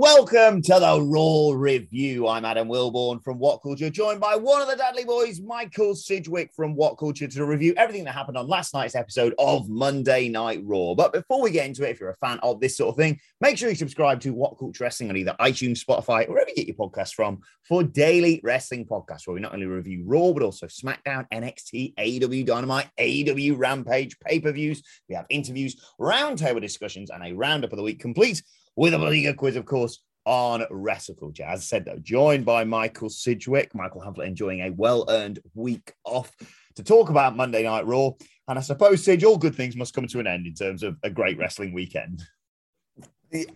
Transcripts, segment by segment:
Welcome to the Raw Review. I'm Adam Wilborn from What Culture, joined by one of the Dudley Boyz, Michael Sidgwick from What Culture, to review everything that happened on last night's episode of Monday Night Raw. But before we get into it, if you're a fan of this sort of thing, make sure you subscribe to What Culture Wrestling on either iTunes, Spotify, wherever you get your podcasts from, for daily wrestling podcasts where we not only review Raw, but also SmackDown, NXT, AEW Dynamite, AEW Rampage, pay per views. We have interviews, roundtable discussions, and a roundup of the week complete with a good quiz, of course, on Wrestle As I said, though, joined by Michael Sidgwick. Michael Hamflett enjoying a well earned week off to talk about Monday Night Raw. And I suppose, Sidge, all good things must come to an end in terms of a great wrestling weekend.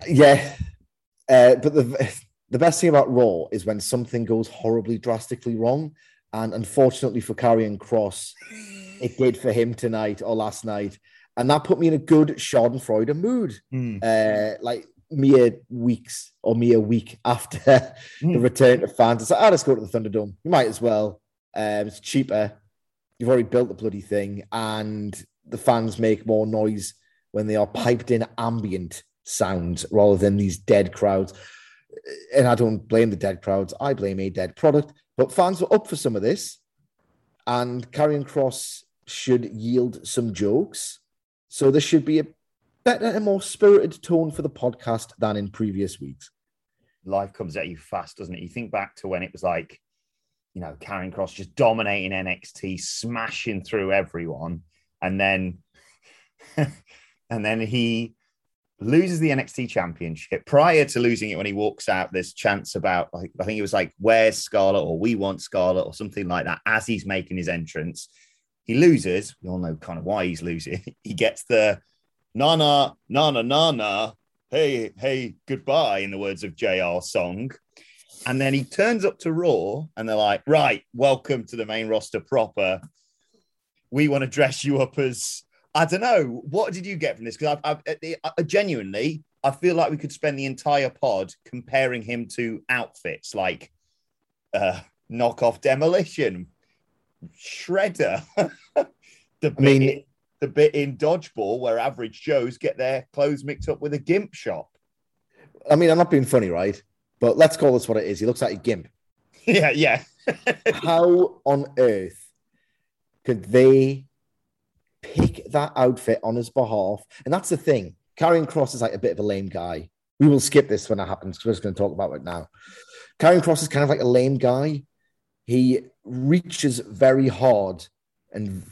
Yeah. Uh, but the, the best thing about Raw is when something goes horribly drastically wrong. And unfortunately for Karrion Kross, it did for him tonight or last night. And that put me in a good Schadenfreude mood. Mm. Uh, like mere weeks or mere week after the return to fans. It's like, oh, let's go to the Thunderdome. You might as well. Um, it's cheaper. You've already built the bloody thing, and the fans make more noise when they are piped in ambient sounds rather than these dead crowds. And I don't blame the dead crowds. I blame a dead product. But fans were up for some of this, and Karrion Kross should yield some jokes. So there should be a better and more spirited tone for the podcast than in previous weeks. Life comes at you fast, doesn't it? You think back to when it was like, you know, Karrion Kross just dominating NXT, smashing through everyone, and then, and then he loses the NXT championship. Prior to losing it, when he walks out, there's chants about, like, I think it was like, "Where's Scarlett?" or "We want Scarlett," or something like that. As he's making his entrance, he loses. We all know kind of why he's losing. He gets the na na na na na na hey hey goodbye in the words of JR song. And then he turns up to raw and they're like right welcome to the main roster proper. We want to dress you up as I don't know what did you get from this? Because I've, I've I, genuinely I feel like we could spend the entire pod comparing him to outfits like uh knockoff demolition shredder the I mean, the bit in dodgeball where average Joes get their clothes mixed up with a gimp shop. I mean, I'm not being funny, right? But let's call this what it is. He looks like a gimp. Yeah, yeah. How on earth could they pick that outfit on his behalf? And that's the thing. Karrion Kross is like a bit of a lame guy. We will skip this when it happens because we're just going to talk about it now. Karrion Kross is kind of like a lame guy. He reaches very hard and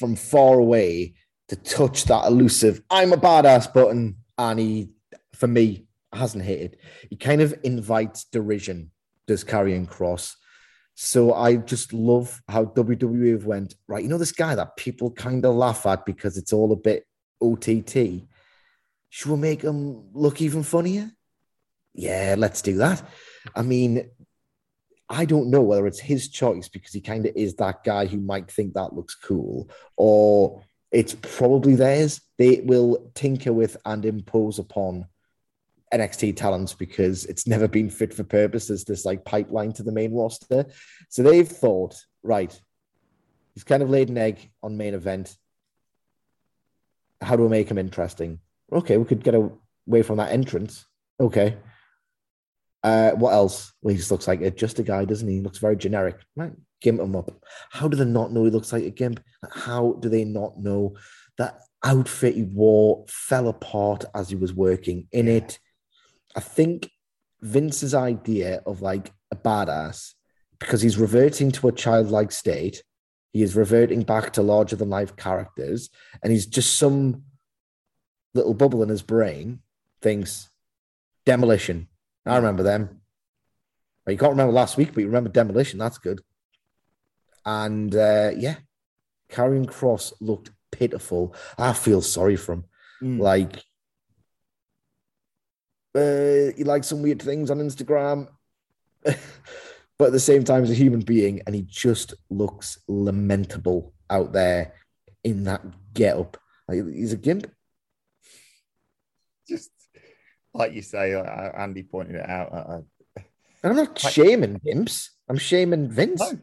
from far away to touch that elusive I'm a badass button. And he, for me, hasn't hit it. He kind of invites derision, does Karrion Kross. So I just love how WWE have went, right, you know, this guy that people kind of laugh at because it's all a bit OTT. Should we make him look even funnier? Yeah, let's do that. I mean, I don't know whether it's his choice because he kind of is that guy who might think that looks cool, or it's probably theirs. They will tinker with and impose upon NXT talents because it's never been fit for purpose as this like pipeline to the main roster. So they've thought, right, he's kind of laid an egg on main event. How do we make him interesting? Okay, we could get away from that entrance. Okay. Uh, what else? Well, he just looks like a, just a guy, doesn't he? He looks very generic. Right, gimp him up. How do they not know he looks like a gimp? How do they not know that outfit he wore fell apart as he was working in it? I think Vince's idea of like a badass, because he's reverting to a childlike state, he is reverting back to larger than life characters, and he's just some little bubble in his brain thinks demolition. I remember them. Well, you can't remember last week, but you remember demolition. That's good. And uh, yeah, Karrion Kross looked pitiful. I feel sorry for him. Mm. Like, uh, he likes some weird things on Instagram, but at the same time, he's a human being, and he just looks lamentable out there in that get up. Like, he's a gimp. Just like you say, uh, Andy pointed it out. Uh, And I'm not Like- shaming Gimps. I'm shaming Vince. no.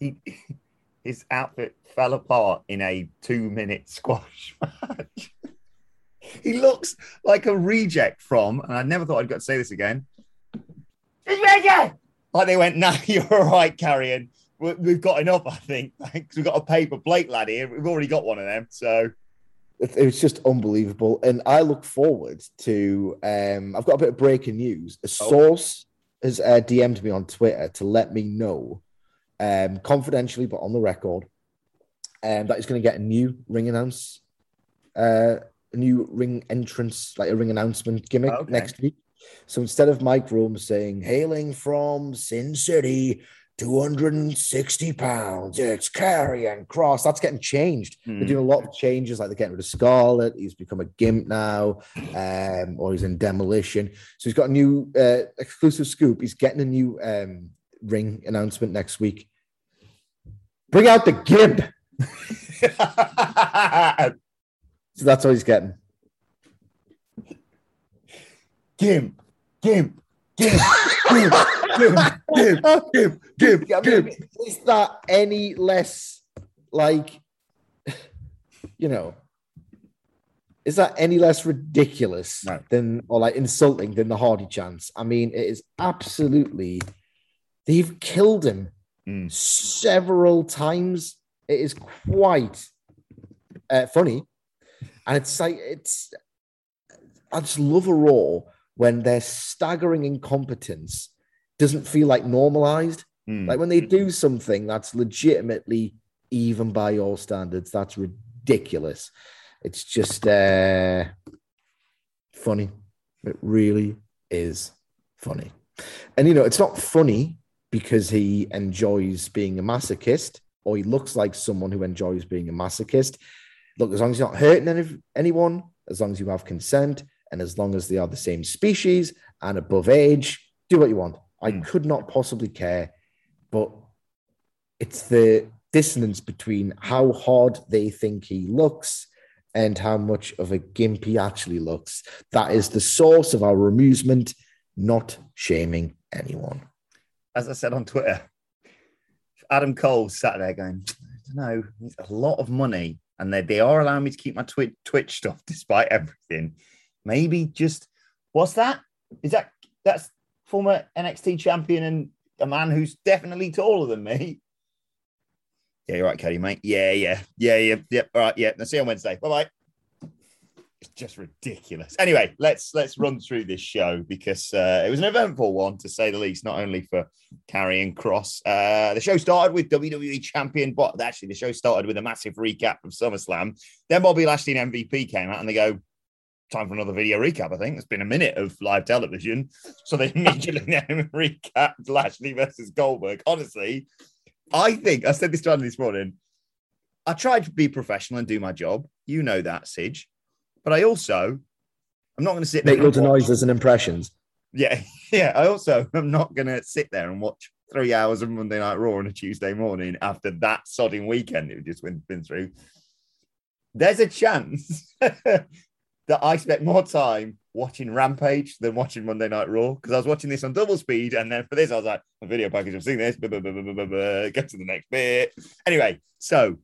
He, his outfit fell apart in a two-minute squash match. he looks like a reject from, and I never thought I'd got to say this again. Like they went, "No, you're all right, Karrion. We- We've got enough, I think. Thanks. We've got a paper plate lad here. We've already got one of them. So It, was just unbelievable. And I look forward to. Um, I've got a bit of breaking news. A Oh. source has uh, DM'd me on Twitter to let me know, um, confidentially but on the record, um, that he's going to get a new ring announce, uh, a new ring entrance, like a ring announcement gimmick Okay. next week. So instead of Mike Rome saying, hailing from Sin City, 260 pounds, it's Karrion Kross, that's getting changed. They're Hmm. doing a lot of changes, like they're getting rid of Scarlet. He's become a gimp now, um, or he's in demolition. So he's got a new uh, exclusive scoop. He's getting a new um, ring announcement next week. Bring out the gimp. So that's what he's getting. Gimp, Gimp, Gimp, Gimp, Gimp, Gimp, I Gimp. mean, is that any less like, you know, is that any less ridiculous No. than or like insulting than the Hardy chance? I mean, it is absolutely. They've killed him Mm. several times. It is quite uh, funny, and it's like it's. I just love a Raw when their staggering incompetence doesn't feel like normalized. Mm. Like when they do something that's legitimately even by your standards, that's ridiculous. It's just uh, funny. It really is funny. And you know, it's not funny because he enjoys being a masochist or he looks like someone who enjoys being a masochist. Look, as long as you're not hurting any, anyone, as long as you have consent, and as long as they are the same species and above age, do what you want. I Hmm. could not possibly care, but it's the dissonance between how hard they think he looks and how much of a gimp he actually looks. That is the source of our amusement, not shaming anyone. As I said on Twitter, Adam Cole sat there going, I don't know, a lot of money, and they, they are allowing me to keep my Twitch, Twitch stuff despite everything. Maybe just what's that? Is that that's former NXT champion and a man who's definitely taller than me? Yeah, you're right, Cody, mate. Yeah, yeah, yeah, yeah, yeah. All right, yeah. I'll see you on Wednesday. Bye bye. It's just ridiculous. Anyway, let's let's run through this show because uh, it was an eventful one to say the least. Not only for Karrion Kross, uh, the show started with WWE champion, but actually the show started with a massive recap of SummerSlam. Then Bobby Lashley and MVP came out, and they go, "Time for another video recap." I think it's been a minute of live television, so they immediately recapped Lashley versus Goldberg. Honestly, I think I said this to Andy this morning. I tried to be professional and do my job. You know that, Sidge. But I also, I'm not going to sit there. Make and loads of watch- noises and impressions. Yeah, yeah. I also am not going to sit there and watch three hours of Monday Night Raw on a Tuesday morning after that sodding weekend that we've just been, been through. There's a chance that I spent more time watching Rampage than watching Monday Night Raw because I was watching this on double speed, and then for this I was like, "A video package. I've seen this. Get to the next bit." Anyway, so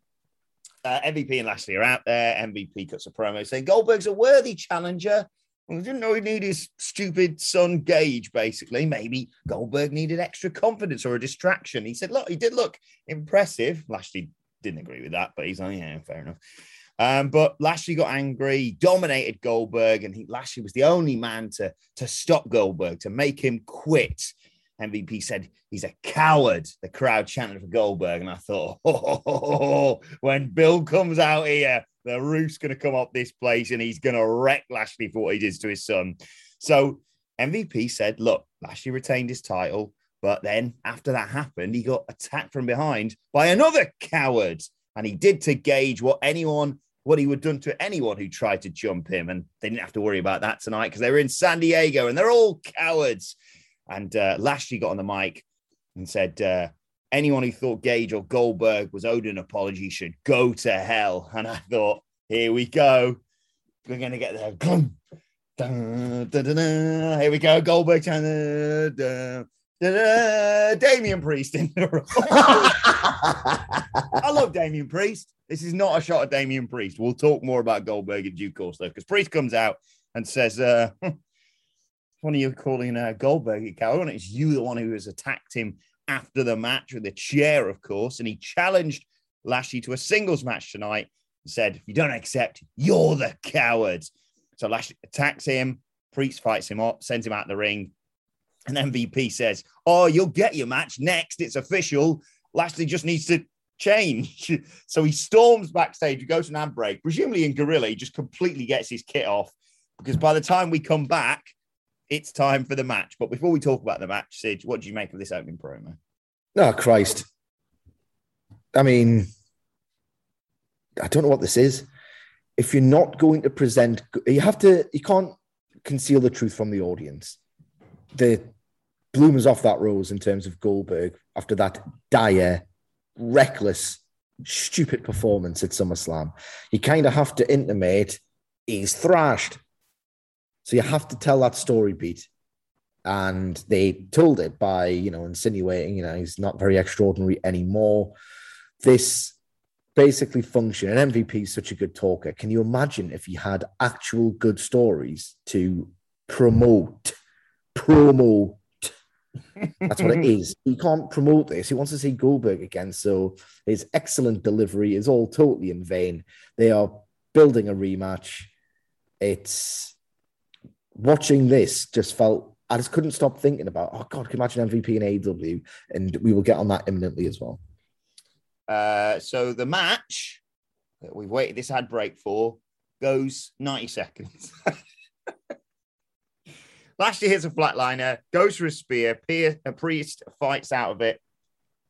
uh, MVP and Lashley are out there. MVP cuts a promo saying Goldberg's a worthy challenger I didn't know he needed his stupid son Gage, basically. Maybe Goldberg needed extra confidence or a distraction. He said, look, he did look impressive. Lashley didn't agree with that, but he's like, yeah, fair enough. Um, but Lashley got angry, dominated Goldberg, and he, Lashley was the only man to, to stop Goldberg, to make him quit. MVP said he's a coward. The crowd chanted for Goldberg, and I thought, oh, when Bill comes out here, the roof's going to come up this place, and he's going to wreck Lashley for what he did to his son. So MVP said, look, Lashley retained his title, but then after that happened, he got attacked from behind by another coward, and he did to Gage what anyone what he would have done to anyone who tried to jump him. And they didn't have to worry about that tonight because they were in San Diego and they're all cowards. And uh, Lashley got on the mic and said, uh, anyone who thought Gage or Goldberg was owed an apology should go to hell. And I thought, here we go. We're going to get there. Dun, dun, dun, here we go. Goldberg. Damian Priest in the I love Damian Priest. This is not a shot at Damian Priest. We'll talk more about Goldberg in due course, though, because Priest comes out and says, uh, one of you calling uh, Goldberg a coward. It's you, the one who has attacked him after the match with the chair, of course. And he challenged Lashley to a singles match tonight and said, if you don't accept, you're the coward. So Lashley attacks him. Priest fights him up, sends him out of the ring. And MVP says, Oh, you'll get your match next. It's official. Lashley just needs to change. so he storms backstage, he goes to an ad break, presumably in Gorilla, he just completely gets his kit off because by the time we come back, it's time for the match. But before we talk about the match, Sid, what do you make of this opening promo? Oh, Christ. I mean, I don't know what this is. If you're not going to present, you have to, you can't conceal the truth from the audience. The bloomers off that rose in terms of Goldberg after that dire reckless, stupid performance at SummerSlam. You kind of have to intimate he's thrashed. So you have to tell that story beat. And they told it by, you know, insinuating, you know, he's not very extraordinary anymore. This basically function, and MVP is such a good talker. Can you imagine if he had actual good stories to promote, promote that's what it is. He can't promote this. He wants to see Goldberg again. So his excellent delivery is all totally in vain. They are building a rematch. It's watching this just felt I just couldn't stop thinking about, oh God, can imagine MVP and AEW? And we will get on that imminently as well. Uh, so the match that we've waited this ad break for goes 90 seconds. Lashley hits a flatliner, goes for a spear. a Priest fights out of it,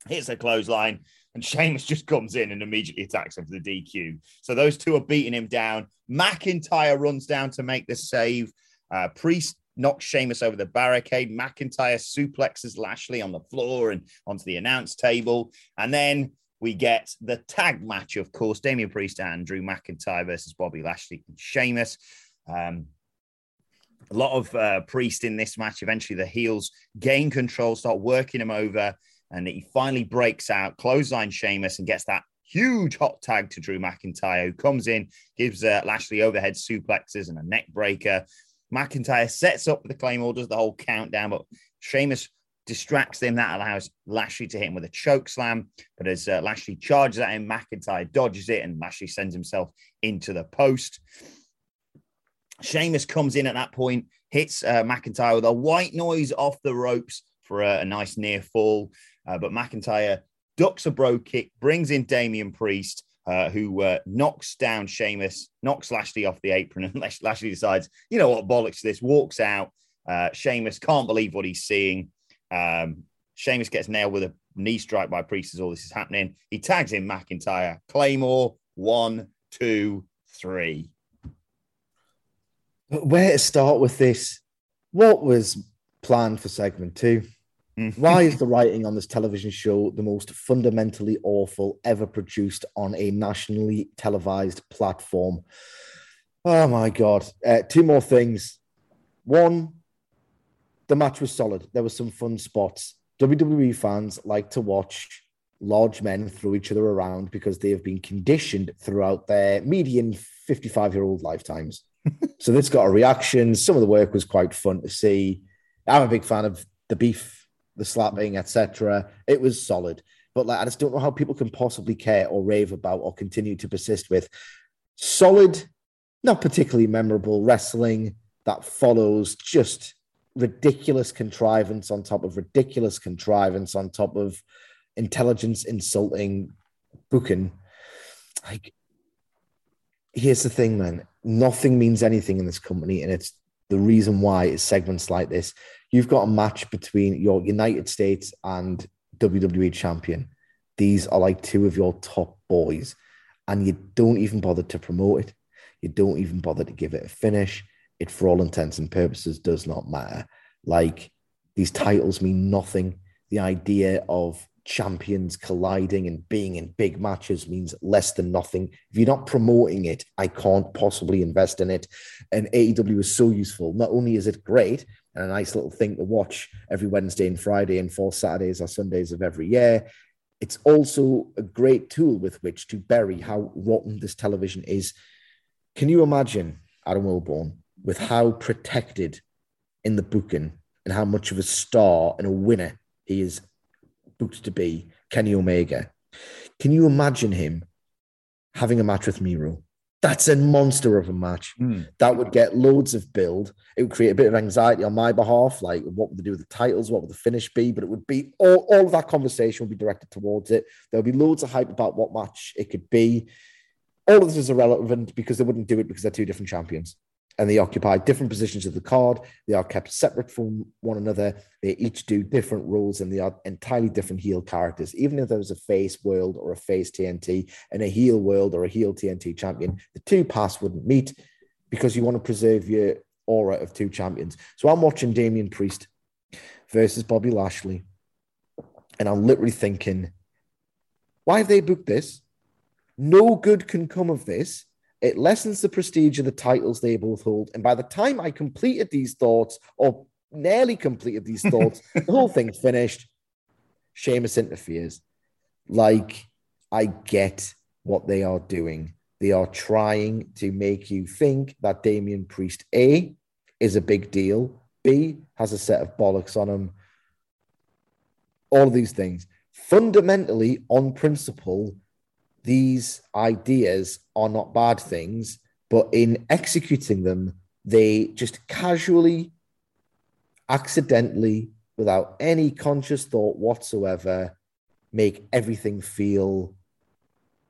hits a clothesline, and Sheamus just comes in and immediately attacks him for the DQ. So those two are beating him down. McIntyre runs down to make the save. Uh, Priest knocks Sheamus over the barricade. McIntyre suplexes Lashley on the floor and onto the announce table. And then we get the tag match, of course, Damian Priest and Drew McIntyre versus Bobby Lashley and Sheamus. Um, a lot of uh, Priest in this match. Eventually, the heels gain control, start working him over, and he finally breaks out, clothesline Sheamus, and gets that huge hot tag to Drew McIntyre, who comes in, gives uh, Lashley overhead suplexes and a neck breaker. McIntyre sets up the Claymore, does the whole countdown, but Sheamus distracts him. That allows Lashley to hit him with a choke slam. But as uh, Lashley charges at him, McIntyre dodges it, and Lashley sends himself into the post. Sheamus comes in at that point, hits uh, McIntyre with a white noise off the ropes for a, a nice near fall. Uh, but McIntyre ducks a bro kick, brings in Damian Priest, uh, who uh, knocks down Sheamus, knocks Lashley off the apron, and Lashley decides, you know what, bollocks this, walks out. Uh, Sheamus can't believe what he's seeing. Um, Sheamus gets nailed with a knee strike by Priest as all this is happening. He tags in McIntyre. Claymore, one, two, three. But where to start with this? What was planned for segment two? Mm. Why is the writing on this television show the most fundamentally awful ever produced on a nationally televised platform? Oh my God. Uh, two more things. One, the match was solid. There were some fun spots. WWE fans like to watch large men throw each other around because they have been conditioned throughout their median 55 year old lifetimes so this got a reaction. Some of the work was quite fun to see. I'm a big fan of the beef, the slapping, etc. It was solid, but like I just don't know how people can possibly care or rave about or continue to persist with solid, not particularly memorable wrestling that follows just ridiculous contrivance on top of ridiculous contrivance on top of intelligence insulting booking. Like, here's the thing, man. Nothing means anything in this company, and it's the reason why is segments like this. You've got a match between your United States and WWE champion. These are like two of your top boys, and you don't even bother to promote it. You don't even bother to give it a finish. It, for all intents and purposes, does not matter. Like these titles mean nothing. The idea of champions colliding and being in big matches means less than nothing. If you're not promoting it, I can't possibly invest in it. And AEW is so useful. Not only is it great and a nice little thing to watch every Wednesday and Friday and four Saturdays or Sundays of every year, it's also a great tool with which to bury how rotten this television is. Can you imagine Adam Wilborn with how protected in the booking and how much of a star and a winner he is booked to be Kenny Omega. Can you imagine him having a match with Miro? That's a monster of a match. Mm. That would get loads of build. It would create a bit of anxiety on my behalf. Like, what would they do with the titles? What would the finish be? But it would be all, all of that conversation would be directed towards it. There'll be loads of hype about what match it could be. All of this is irrelevant because they wouldn't do it because they're two different champions and they occupy different positions of the card. They are kept separate from one another. They each do different roles and they are entirely different heel characters. Even if there was a face world or a face TNT and a heel world or a heel TNT champion, the two paths wouldn't meet because you want to preserve your aura of two champions. So I'm watching Damian Priest versus Bobby Lashley, and I'm literally thinking, why have they booked this? No good can come of this it lessens the prestige of the titles they both hold. And by the time I completed these thoughts, or nearly completed these thoughts, the whole thing's finished. Sheamus interferes. Like, I get what they are doing. They are trying to make you think that Damian Priest, A, is a big deal, B, has a set of bollocks on him. All of these things. Fundamentally, on principle, these ideas are not bad things, but in executing them, they just casually, accidentally, without any conscious thought whatsoever, make everything feel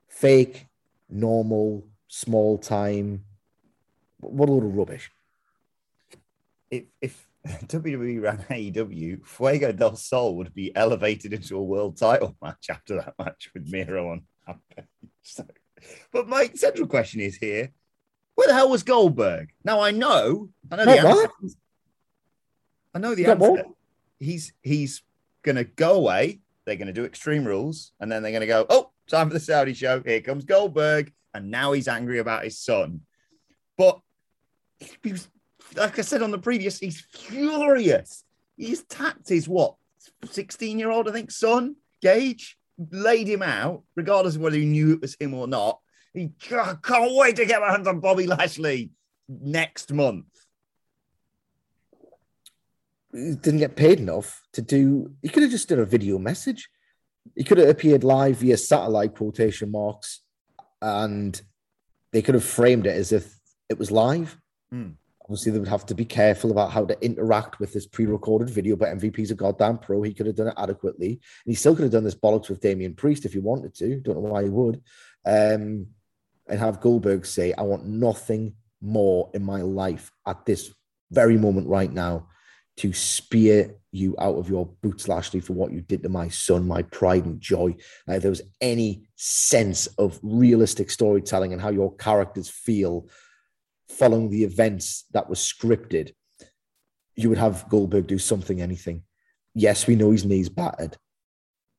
fake, normal, small time. What a load of rubbish. If, if WWE ran AEW, Fuego del Sol would be elevated into a world title match after that match with Miro on so, but my central question is here: Where the hell was Goldberg? Now I know, I know the answer. I know the answer. He's he's gonna go away. They're gonna do Extreme Rules, and then they're gonna go. Oh, time for the Saudi show. Here comes Goldberg, and now he's angry about his son. But he was, like I said on the previous, he's furious. He's tapped his what, sixteen-year-old, I think, son Gage laid him out, regardless of whether he knew it was him or not. He can't wait to get my hands on Bobby Lashley next month. He didn't get paid enough to do. He could have just done a video message. He could have appeared live via satellite quotation marks, and they could have framed it as if it was live. Mm. Obviously, they would have to be careful about how to interact with this pre-recorded video, but MVP's a goddamn pro. He could have done it adequately. And he still could have done this bollocks with Damian Priest if he wanted to. Don't know why he would. Um, and have Goldberg say, I want nothing more in my life at this very moment right now to spear you out of your boots, Lashley, for what you did to my son, my pride and joy. Now, if there was any sense of realistic storytelling and how your characters feel following the events that was scripted, you would have Goldberg do something, anything. Yes, we know his knee's battered.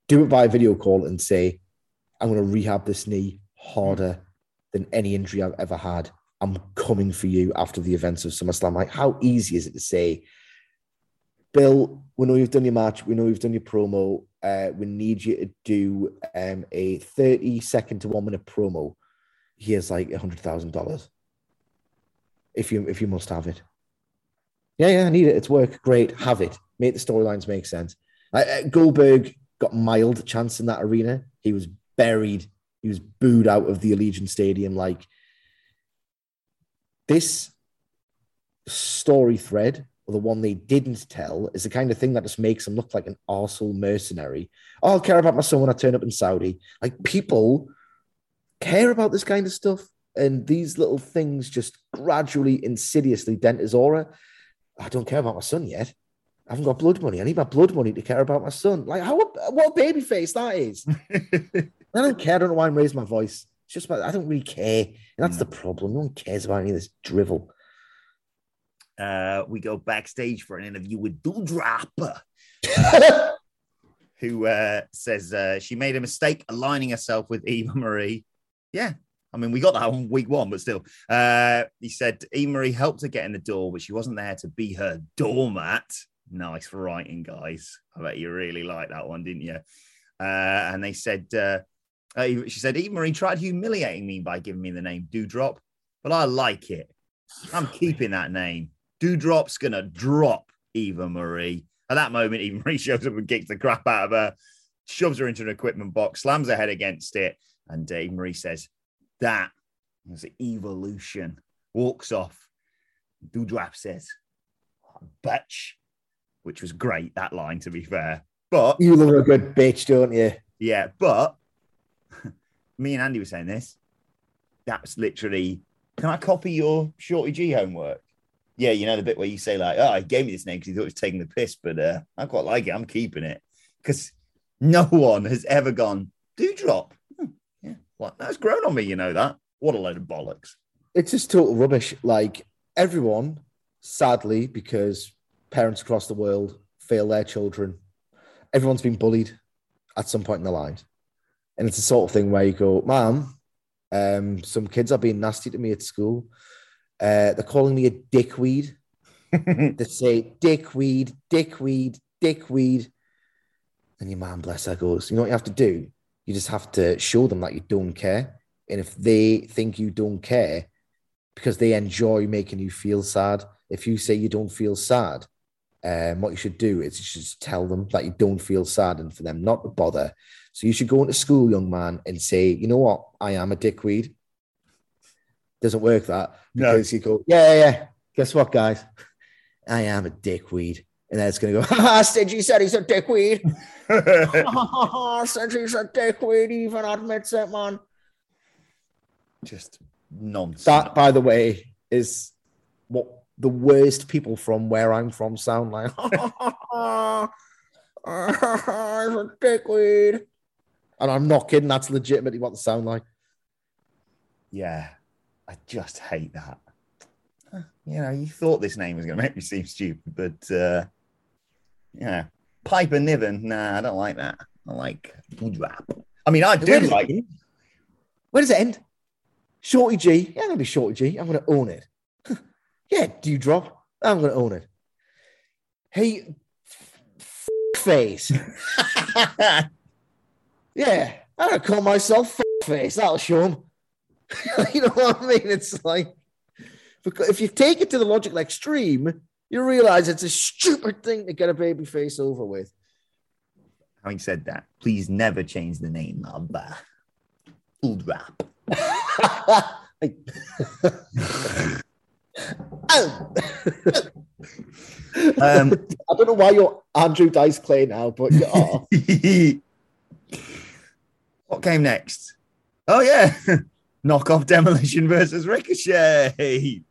Do it by video call and say, I'm going to rehab this knee harder than any injury I've ever had. I'm coming for you after the events of SummerSlam. Like, how easy is it to say, Bill, we know you've done your match, we know you've done your promo. Uh, we need you to do um, a 30 second to one minute promo. Here's like a hundred thousand dollars if you if you must have it. Yeah, yeah, I need it. It's work. Great, have it. Make the storylines make sense. Goldberg got mild chance in that arena. He was buried. He was booed out of the Allegiant Stadium. Like this story thread, or the one they didn't tell, is the kind of thing that just makes him look like an arsehole mercenary. Oh, I'll care about my son when I turn up in Saudi. Like people care about this kind of stuff. And these little things just gradually, insidiously dent his aura. I don't care about my son yet. I haven't got blood money. I need my blood money to care about my son. Like, how what a baby face that is. I don't care. I don't know why I'm raising my voice. It's just about, I don't really care. And that's the problem. No one cares about any of this drivel. Uh, we go backstage for an interview with Doudrop, who uh, says uh, she made a mistake aligning herself with Eva Marie. Yeah, I mean, we got that on week one, but still. Uh, he said Eva Marie helped her get in the door, but she wasn't there to be her doormat. Nice writing, guys. I bet you really liked that one, didn't you? Uh, and they said, uh, uh, she said, Eva Marie tried humiliating me by giving me the name Doudrop, but I like it. I'm keeping that name. Doudrop's going to drop Eva Marie. At that moment, Eva Marie shows up and kicks the crap out of her, shoves her into an equipment box, slams her head against it. And Eva Marie says, That was evolution. Walks off. Doudrop says, Bitch, which was great, that line, to be fair. But You love a good bitch, don't you? yeah, but me and Andy were saying this. That's literally. Can I copy your Shorty G homework? Yeah, you know the bit where you say like, "Oh, he gave me this name because he thought it was taking the piss," but uh, I quite like it. I'm keeping it because no one has ever gone Doudrop. Hmm, well, that's grown on me. You know that. What a load of bollocks. It's just total rubbish. Like everyone, sadly, because parents across the world fail their children, everyone's been bullied at some point in their lives. And it's the sort of thing where you go, Mom, um, some kids are being nasty to me at school. Uh, they're calling me a dickweed. they say dickweed, dickweed, dickweed. And your mom, bless her, goes, You know what you have to do? You just have to show them that you don't care. And if they think you don't care because they enjoy making you feel sad, if you say you don't feel sad, um, what you should do is you should just tell them that you don't feel sad and for them not to bother. So you should go into school, young man, and say, you know what, I am a dickweed. Doesn't work that No. because you go, yeah, yeah, yeah. Guess what, guys? I am a dickweed. And then it's going to go, ha, Stingy said he's a dickweed. Stingy's a dickweed, even admits it, man. Just nonsense. That, by the way, is what the worst people from where I'm from sound like. He's a dickweed. And I'm not kidding. That's legitimately what they sound like. yeah, I just hate that. You know, you thought this name was going to make me seem stupid, but uh, yeah, Piper Niven. Nah, I don't like that. I like Doudrop. I mean, I do like. it end? Where does it end? Shorty G. Yeah, I'm to be Shorty G. I'm to own it. yeah, do you drop? I'm going to own it. Hey, f- face. Yeah, I'm gonna call myself f- face. That'll show him. you know what I mean? It's like if you take it to the logical extreme, you realize it's a stupid thing to get a baby face over with. Having said that, please never change the name of uh, Doudrop. Like- Oh. Um, I don't know why you're Andrew Dice Clay now, but you are. what came next? Oh yeah, knock off demolition versus Ricochet.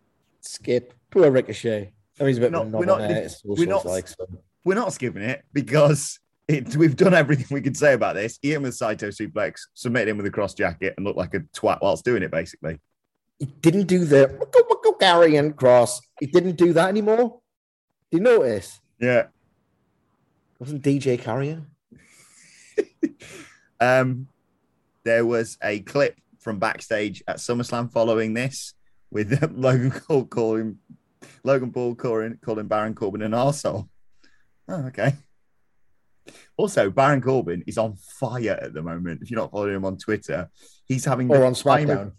Skip. Poor Ricochet. I mean, he's a bit No, of a we're not- it. we're not- like, so. We're not skipping it because it, we've done everything we could say about this. Him with a Saito suplex, submitted him with a Kross Jacket, and looked like a twat whilst doing it. Basically, He didn't do the carrying cross. He didn't do that anymore. Did you notice? yeah. Wasn't DJ carrying? Um, there was a clip from backstage at SummerSlam following this with Logan Paul calling Logan Paul calling, calling Baron Corbin an arsehole. Oh, okay. Also, Baron Corbin is on fire at the moment. If you're not following him on Twitter, he's having Or the on time SmackDown?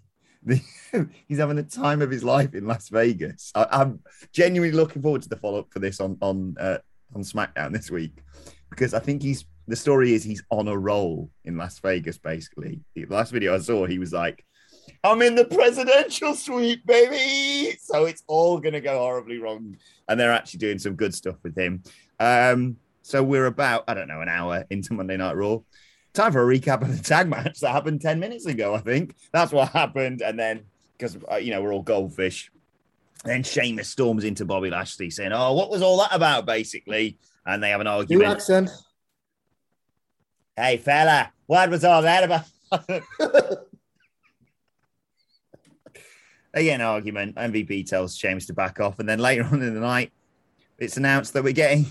of, he's having the time of his life in Las Vegas. I, am genuinely looking forward to the follow up for this on on uh, on SmackDown this week because I think he's the story is he's on a roll in Las Vegas. Basically, the last video I saw, he was like, "I'm in the presidential suite, baby." So it's all gonna go horribly wrong, and they're actually doing some good stuff with him. Um, so we're about I don't know an hour into Monday Night Raw time for a recap of the tag match that happened 10 minutes ago, I think. That's what happened. And then, because, uh, you know, we're all goldfish. Then Sheamus storms into Bobby Lashley saying, Oh, what was all that about, basically? And they have an argument. New accent. Hey, fella, what was all that about? get an argument. MVP tells Sheamus to back off. And then later on in the night, it's announced that we're getting,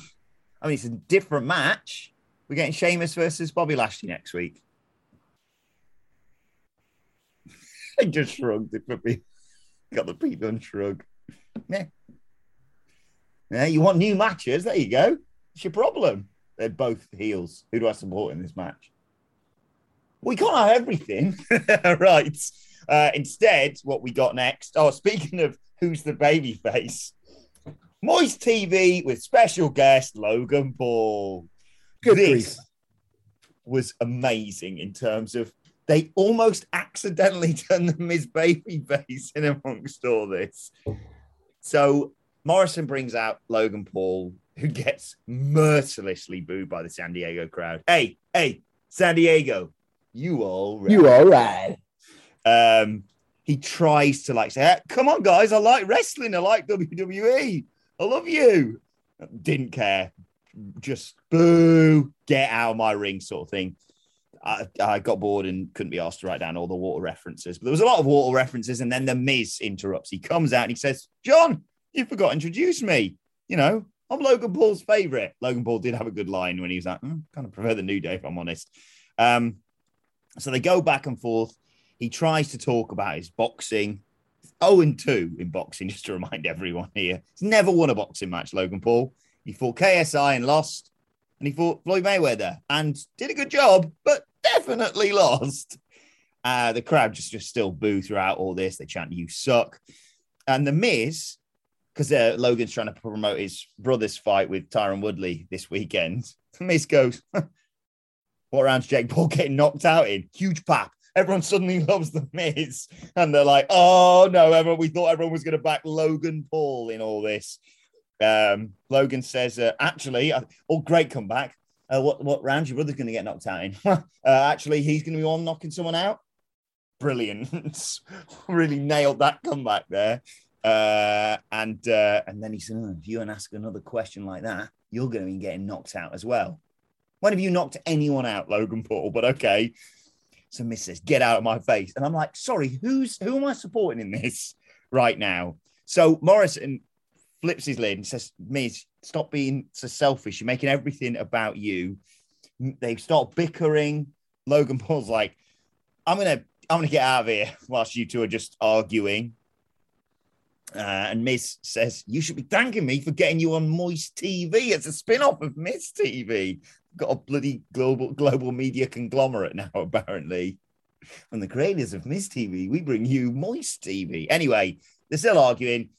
I mean, it's a different match we're getting Sheamus versus Bobby Lashley next week. I just shrugged it for me. Got the Pete Dunne shrug. Yeah. Yeah, you want new matches? There you go. It's your problem. They're both heels. Who do I support in this match? We can't have everything. right. Uh, instead, what we got next. Oh, speaking of who's the baby face, Moist TV with special guest Logan Paul. Good this grief. was amazing in terms of they almost accidentally turned the Miz baby face in amongst all this. So Morrison brings out Logan Paul, who gets mercilessly booed by the San Diego crowd. Hey, hey, San Diego, you all right? You all right? Um, he tries to like say, hey, "Come on, guys, I like wrestling. I like WWE. I love you." Didn't care just boo, get out of my ring sort of thing. I, I, got bored and couldn't be asked to write down all the water references, but there was a lot of water references. And then the Miz interrupts. He comes out and he says, John, you forgot to introduce me. You know, I'm Logan Paul's favorite. Logan Paul did have a good line when he was like, mm, kind of prefer the New Day, if I'm honest. Um, so they go back and forth. He tries to talk about his boxing. 0 and 2 in boxing, just to remind everyone here. He's never won a boxing match, Logan Paul. He fought KSI and lost, and he fought Floyd Mayweather and did a good job, but definitely lost. Uh, the crowd just, just still boo throughout all this. They chant, You suck. And The Miz, because uh, Logan's trying to promote his brother's fight with Tyron Woodley this weekend, The Miz goes, What round's Jake Paul getting knocked out in? Huge pap. Everyone suddenly loves The Miz. And they're like, Oh no, everyone, we thought everyone was going to back Logan Paul in all this. Um, Logan says, uh, actually, uh, oh, great comeback. Uh, what what round your brother's going to get knocked out in? uh, actually, he's going to be on knocking someone out. Brilliant, really nailed that comeback there. Uh, and uh, and then he said, oh, if you and ask another question like that, you're going to be getting knocked out as well. When have you knocked anyone out, Logan Paul? But okay. So Miz says, "Get out of my face," and I'm like, "Sorry, who's who am I supporting in this right now?" So Morrison flips his lid and says, Miz, stop being so selfish. You're making everything about you. They start bickering. Logan Paul's like, I'm gonna I'm gonna get out of here whilst you two are just arguing. Uh, and Miz says, You should be thanking me for getting you on Moist TV. It's a spin-off of Miz TV. Got a bloody global global media conglomerate now, apparently. From the creators of Miz TV, we bring you Moist TV. Anyway, they're still arguing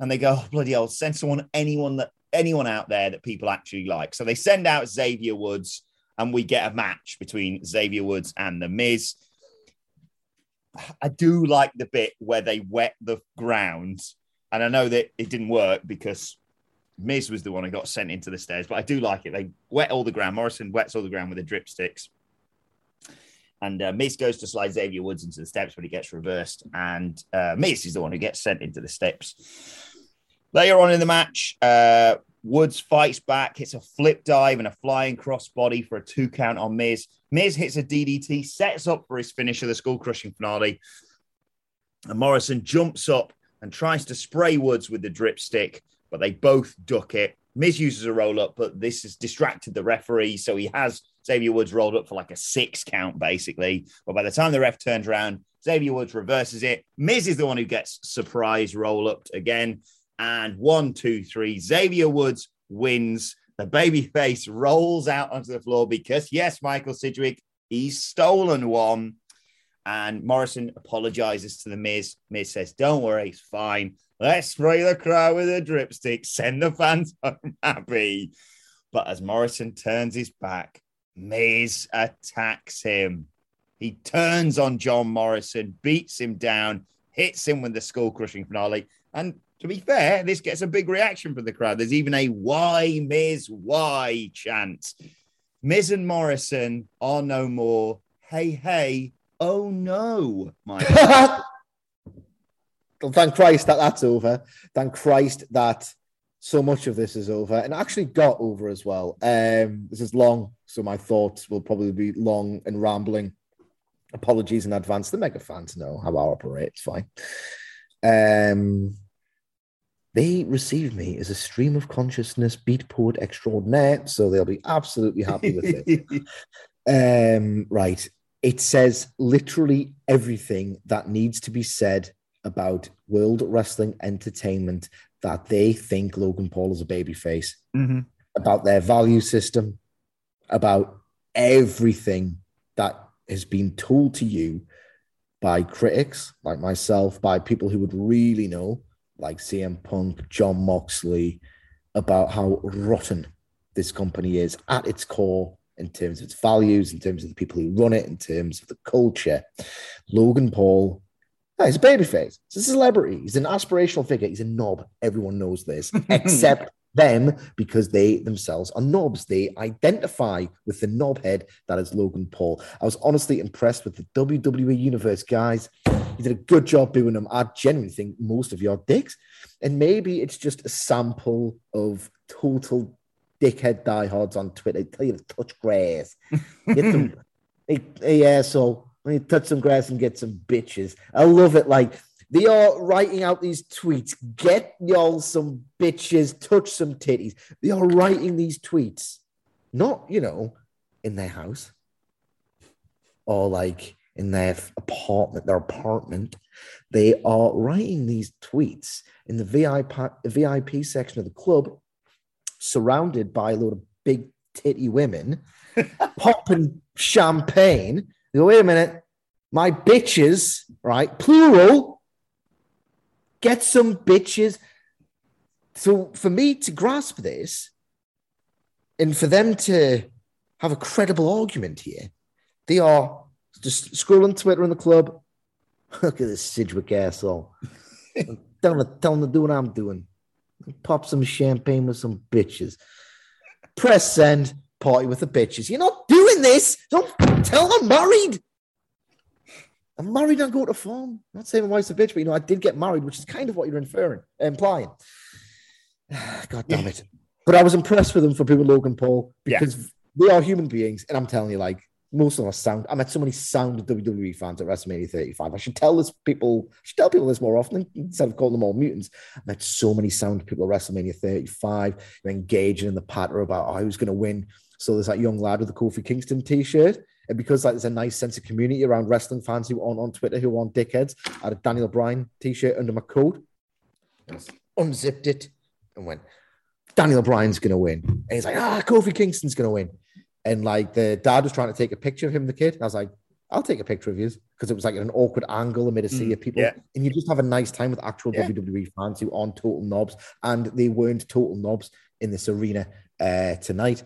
and they go, oh, bloody hell, send someone, anyone that anyone out there that people actually like. So they send out Xavier Woods, and we get a match between Xavier Woods and the Miz. I do like the bit where they wet the ground, and I know that it didn't work because Miz was the one who got sent into the stairs, but I do like it. They wet all the ground. Morrison wets all the ground with the dripsticks. And uh, Miz goes to slide Xavier Woods into the steps, but he gets reversed. And uh, Miz is the one who gets sent into the steps. Later on in the match, uh, Woods fights back, hits a flip dive and a flying crossbody for a two count on Miz. Miz hits a DDT, sets up for his finish of the skull crushing finale. And Morrison jumps up and tries to spray Woods with the drip stick, but they both duck it. Miz uses a roll up, but this has distracted the referee. So he has Xavier Woods rolled up for like a six count, basically. But by the time the ref turns around, Xavier Woods reverses it. Miz is the one who gets surprise roll up again. And one, two, three. Xavier Woods wins. The baby face rolls out onto the floor because, yes, Michael Sidgwick, he's stolen one. And Morrison apologizes to the Miz. Miz says, Don't worry, it's fine. Let's spray the crowd with a dripstick, send the fans home happy. But as Morrison turns his back, Miz attacks him. He turns on John Morrison, beats him down, hits him with the skull crushing finale. And to be fair, this gets a big reaction from the crowd. There's even a why Miz, why chant. Miz and Morrison are no more. Hey, hey, oh no, my thank Christ that that's over. Thank Christ that so much of this is over and actually got over as well. Um, this is long, so my thoughts will probably be long and rambling. Apologies in advance. The mega fans know how I operate. It's fine. Um, they receive me as a stream of consciousness beat poet extraordinaire, so they'll be absolutely happy with it. um, right. It says literally everything that needs to be said about World Wrestling Entertainment that they think Logan Paul is a babyface, Mm-hmm. about their value system, about everything that has been told to you by critics like myself, by people who would really know, like CM Punk, Jon Moxley, about how rotten this company is at its core in terms of its values, in terms of the people who run it, in terms of the culture. Logan Paul, yeah, he's a babyface. He's a celebrity. He's an aspirational figure. He's a knob. Everyone knows this, except them because they themselves are knobs. They identify with the knobhead that is Logan Paul. I was honestly impressed with the WWE Universe guys. You did a good job doing them. I genuinely think most of your dicks. And maybe it's just a sample of total dickhead diehards on Twitter. They tell you to touch grass. Get hey, hey, asshole. When you touch some grass and get some bitches. I love it. Like they are writing out these tweets. Get y'all some bitches, touch some titties. They are writing these tweets, not, you know, in their house or like in their apartment, their apartment. They are writing these tweets in the VIP, VIP section of the club, surrounded by a load of big titty women, popping champagne. Go, wait a minute, my bitches, right? Plural. Get some bitches. So for me to grasp this, and for them to have a credible argument here, they are just scrolling Twitter in the club. Look at this Sidgwick asshole. tell him, tell him to do what I'm doing. Pop some champagne with some bitches. Press send, party with the bitches. You're not doing this. Don't tell I'm married. I'm married and I go to farm. I'm not saying my wife's a bitch, but you know, I did get married, which is kind of what you're inferring, implying. God damn it. But I was impressed with them for people Logan Paul Yeah. because they are human beings. And I'm telling you, like, most of them are sound. I met so many sound WWE fans at WrestleMania 35. I should tell this people, I should tell people this more often instead of calling them all mutants. I met so many sound people at WrestleMania 35 engaging in the patter about oh, who's going to win. So there's that young lad with the Kofi Kingston t-shirt. And because like there's a nice sense of community around wrestling fans who aren't on Twitter, who aren't dickheads, I had a Daniel Bryan t-shirt under my coat. Unzipped it and went, Daniel Bryan's going to win. And he's like, ah, Kofi Kingston's going to win. And like the dad was trying to take a picture of him, the kid. And I was like, I'll take a picture of you because it was like an awkward angle amid a sea Mm, of people. yeah. And you just have a nice time with actual Yeah. WWE fans who aren't total knobs. And they weren't total knobs in this arena uh, tonight.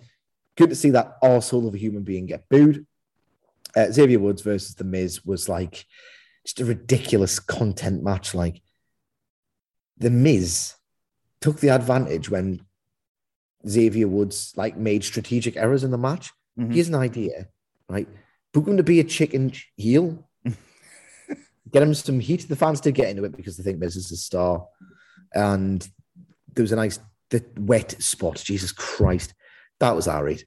Good to see that arsehole of a human being get booed. Uh, Xavier Woods versus The Miz was like just a ridiculous content match. Like The Miz took the advantage when Xavier Woods like made strategic errors in the match. Mhm. He has an idea, right? Book him to be a chicken heel. get him some heat. The fans did get into it because they think Miz is a star. And there was a nice the wet spot. Jesus Christ. That was Ari.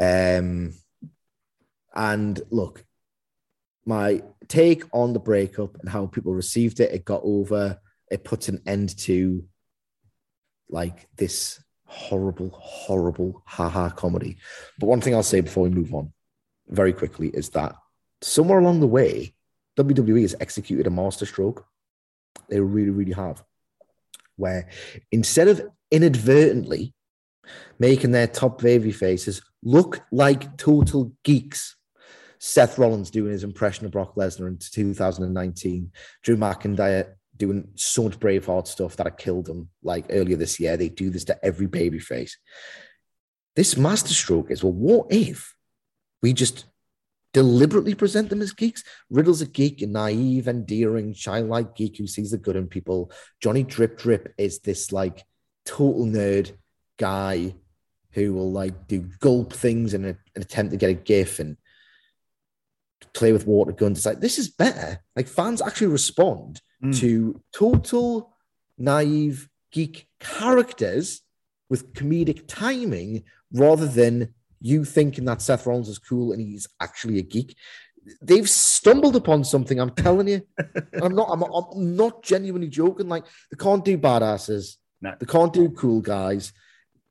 Um, and look, my take on the breakup and how people received it, it got over, it puts an end to like this horrible, horrible haha comedy. But one thing I'll say before we move on very quickly is that somewhere along the way, WWE has executed a masterstroke. They really, really have. Where instead of inadvertently making their top baby faces look like total geeks, Seth Rollins doing his impression of Brock Lesnar in 2019, Drew McIntyre doing so much Braveheart stuff that I killed him like earlier this year. They do this to every babyface. This masterstroke is well, what if we just deliberately present them as geeks? Riddle's a geek, a naive, endearing, childlike geek who sees the good in people. Johnny Drip Drip is this like total nerd guy who will like do gulp things in a, an attempt to get a gif and play with water guns. It's like this is better. Like fans actually respond Mm. to total naive geek characters with comedic timing rather than you thinking that Seth Rollins is cool and he's actually a geek. They've stumbled upon something. I'm telling you. I'm not. I'm, I'm not genuinely joking. Like they can't do badasses. No. They can't do cool guys.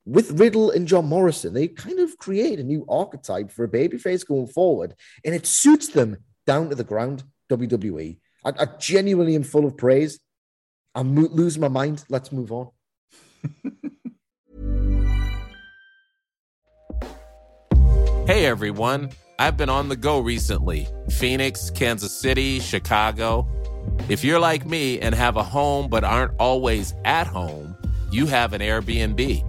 With Riddle and John Morrison, they kind of create a new archetype for a babyface going forward, and it suits them down to the ground. WWE. I, I genuinely am full of praise. I'm mo- losing my mind. Let's move on. Hey everyone, I've been on the go recently Phoenix, Kansas City, Chicago. If you're like me and have a home but aren't always at home, you have an Airbnb.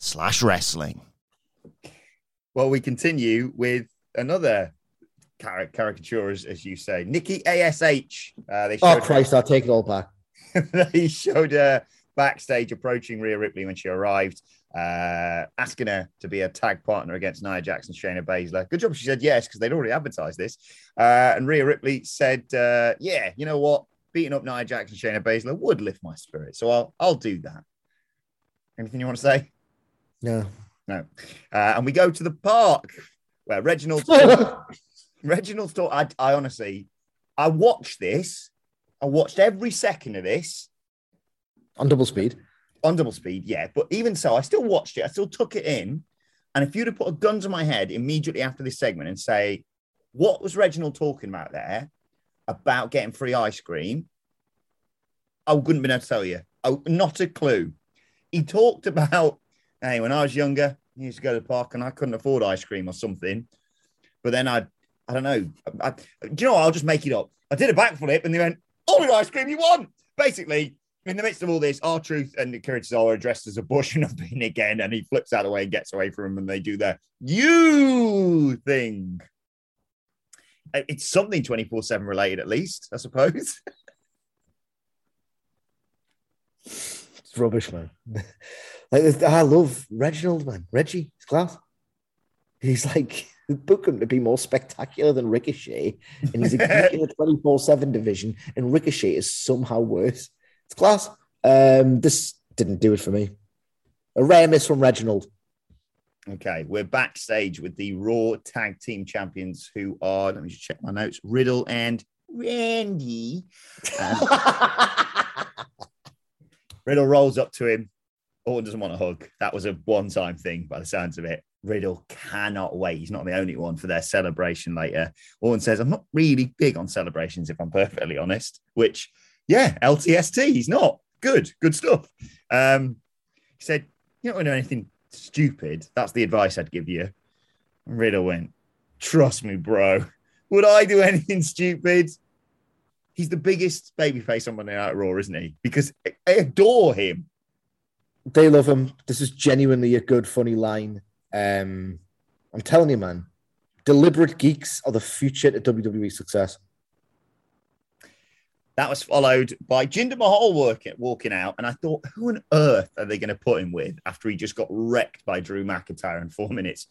slash wrestling. Well, we continue with another car- caricature, as, as you say, Nikki Ash. Uh, they Oh showed Christ! I'll take it all back. they showed her backstage approaching Rhea Ripley when she arrived, uh, asking her to be a tag partner against Nia Jackson, Shayna Baszler. Good job she said yes because they'd already advertised this. Uh, and Rhea Ripley said, uh, "Yeah, you know what? Beating up Nia Jackson, Shayna Baszler would lift my spirit, so I'll I'll do that." Anything you want to say? No. No. Uh, and we go to the park where Reginald Reginald's talk. I, I honestly, I watched this. I watched every second of this On double speed. on double speed, yeah. But even so, I still watched it. I still took it in. And if you'd have put a gun to my head immediately after this segment and say, what was Reginald talking about there about getting free ice cream? I wouldn't be able to tell you. Oh, not a clue. He talked about, hey, when I was younger, I used to go to the park and I couldn't afford ice cream or something. But then I, I don't know. I, I- do you know what? I'll just make it up. I did a backflip and they went, all the ice cream you want. Basically, in the midst of all this, R-Truth and the Curtis are addressed as a bush and I've been again, and he flips out of the way and gets away from him, and they do their you thing. It's something 24 7 related, at least, I suppose. It's rubbish, man. like I love Reginald, man. Reggie, it's class. He's like book him to be more spectacular than Ricochet, and he's a in the twenty four seven division, and Ricochet is somehow worse. It's class. Um, this didn't do it for me. A rare miss from Reginald. Okay, we're backstage with the Raw Tag Team Champions, who are, let me just check my notes, Riddle and Randy. Um, Riddle rolls up to him, Orton doesn't want a hug. That was a one-time thing by the sounds of it. Riddle cannot wait. He's not the only one for their celebration later. Orton says, I'm not really big on celebrations, if I'm perfectly honest. Which, yeah, LTST, he's not. Good, good stuff. Um, he said, You don't do anything stupid. That's the advice I'd give you. Riddle went, Trust me, bro. Would I do anything stupid? He's the biggest babyface on Monday Night Raw, isn't he? Because I adore him. They love him. This is genuinely a good, funny line. Um, I'm telling you, man, deliberate geeks are the future to WWE success. That was followed by Jinder Mahal working, walking out, and I thought, who on earth are they going to put him with after he just got wrecked by Drew McIntyre in four minutes?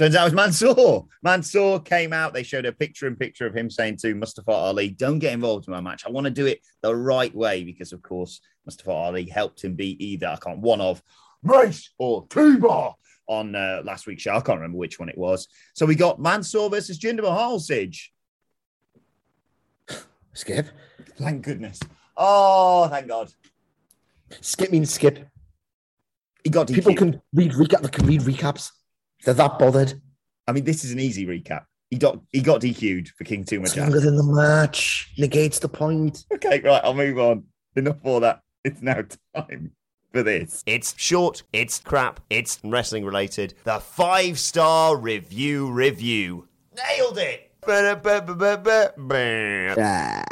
Turns out it was Mansoor. Mansoor came out. They showed a picture in picture of him saying to Mustafa Ali, Don't get involved in my match. I want to do it the right way because, of course, Mustafa Ali helped him beat either, I can't, one of Mace or T-Bar on uh, last week's show. I can't remember which one it was. So we got Mansoor versus Jinder Mahal, Sidge. Skip. Thank goodness. Oh, thank God. Skip means skip. He got People DQ'd. can read recap. Can read recaps. They're that bothered. I mean, this is an easy recap. He got he got DQ'd for King Too much. It's longer than the match. Negates the point. Okay, right, I'll move on. Enough for that. It's now time for this. It's short, it's crap, it's wrestling related. The five star review review. Nailed it! Ah.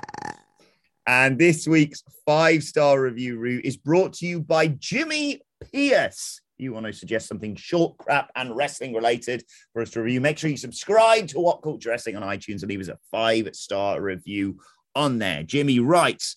And this week's five star review route is brought to you by Jimmy Pierce. You want to suggest something short, crap, and wrestling related for us to review? Make sure you subscribe to What Culture Wrestling on iTunes and leave us a five star review on there. Jimmy writes,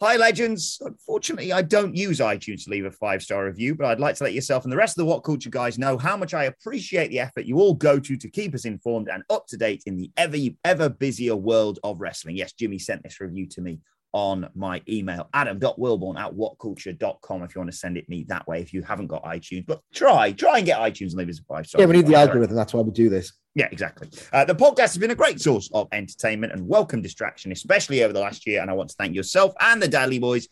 Hi, legends. Unfortunately, I don't use iTunes to leave a five star review, but I'd like to let yourself and the rest of the What Culture guys know how much I appreciate the effort you all go to to keep us informed and up to date in the ever, ever busier world of wrestling. Yes, Jimmy sent this review to me on my email, adam.wilborn at whatculture.com, if you want to send it me that way if you haven't got iTunes. But try, try and get iTunes and leave us a five star. Yeah, we need the algorithm. That's why we do this. Yeah, exactly. Uh, the podcast has been a great source of entertainment and welcome distraction, especially over the last year. And I want to thank yourself and the Dudley Boyz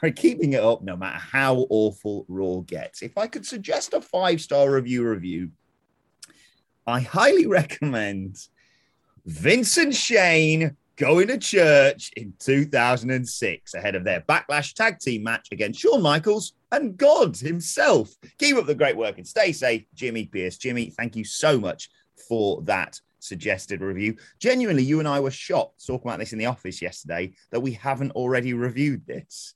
for keeping it up no matter how awful Raw gets. If I could suggest a five star review review, I highly recommend Vincent Shane going to church in 2006 ahead of their backlash tag team match against Shawn Michaels and God himself. Keep up the great work and stay safe, Jimmy Pierce. Jimmy, thank you so much for that suggested review. Genuinely, you and I were shocked talking about this in the office yesterday that we haven't already reviewed this.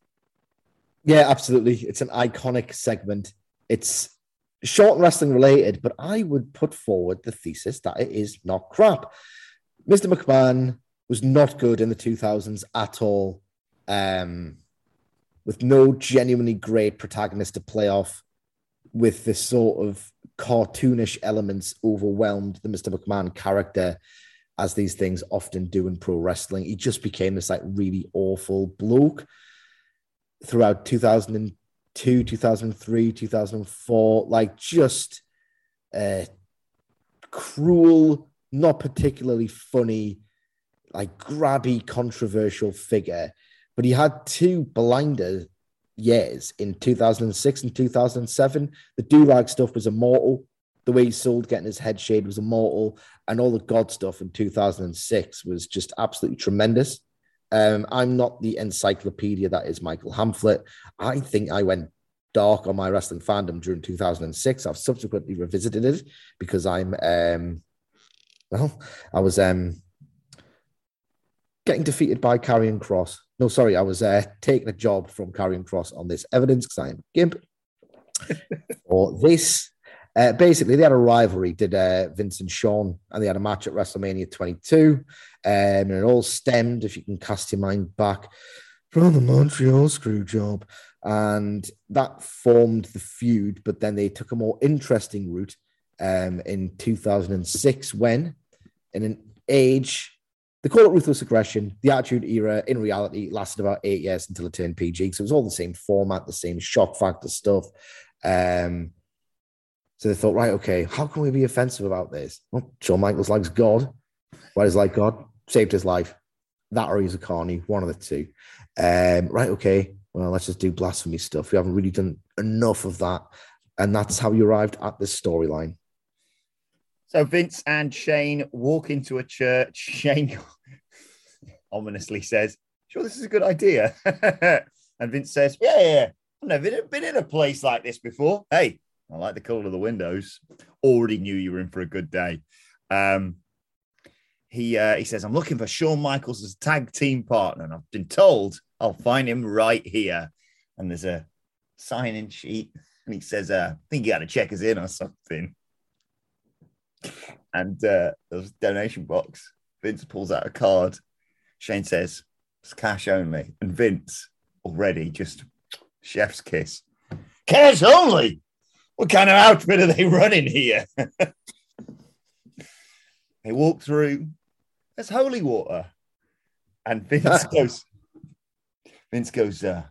Yeah, absolutely. It's an iconic segment. It's short wrestling related, but I would put forward the thesis that it is not crap. Mr. McMahon was not good in the 2000s at all, um, with no genuinely great protagonist to play off, with this sort of cartoonish elements overwhelmed the Mr. McMahon character, as these things often do in pro wrestling. He just became this like really awful bloke throughout 2002, 2003, 2004, like just uh, cruel, not particularly funny, like grabby, controversial figure. But he had two blinder years in 2006 and 2007. The do rag stuff was immortal. The way he sold getting his head shaved was immortal. And all the God stuff in 2006 was just absolutely tremendous. Um, I'm not the encyclopedia that is Michael Hamflett. I think I went dark on my wrestling fandom during 2006. I've subsequently revisited it because I'm, um, well, I was um, getting defeated by Karrion Kross. No, sorry, I was uh, taking a job from Karrion Kross on this evidence because I am gimp. or this, uh, basically, they had a rivalry, did uh, Vince and Shawn, and they had a match at WrestleMania 22. Um, and it all stemmed, if you can cast your mind back, from the Montreal screw job. And that formed the feud, but then they took a more interesting route um, in 2006 when, in an age, they call it ruthless aggression. The Attitude Era, in reality, lasted about eight years until it turned PG. So it was all the same format, the same shock factor stuff. Um, so they thought, right, okay, how can we be offensive about this? Well, Shawn Michaels likes God. Why does like God? Saved his life. That or he's a carny, one of the two. Um, right, okay. well, let's just do blasphemy stuff. We haven't really done enough of that. And that's how you arrived at this storyline. So Vince and Shane walk into a church. Shane ominously says, Sure, this is a good idea. and Vince says, Yeah, yeah, I've never been in a place like this before. Hey, I like the color of the windows. Already knew you were in for a good day. Um, he uh, he says, I'm looking for Shawn Michaels as tag team partner, and I've been told I'll find him right here. And there's a sign in sheet, and he says, uh, I think you got to check us in or something. And uh, there's a donation box. Vince pulls out a card. Shane says, It's cash only. And Vince already just chef's kiss. Cash only? What kind of outfit are they running here? they walk through. There's holy water. And Vince goes, Vince goes, uh,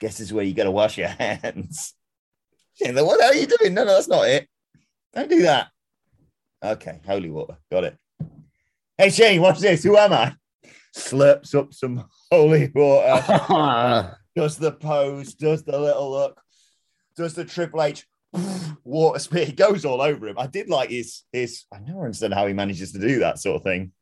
guess this is where you got to wash your hands. She's like, what are you doing? No, no, that's not it. Don't do that. Okay, holy water. Got it. Hey, Shane, what's this. Who am I? Slurps up some holy water, does the pose, does the little look, does the Triple H water spit. He goes all over him. I did like his, his, I never understand how he manages to do that sort of thing.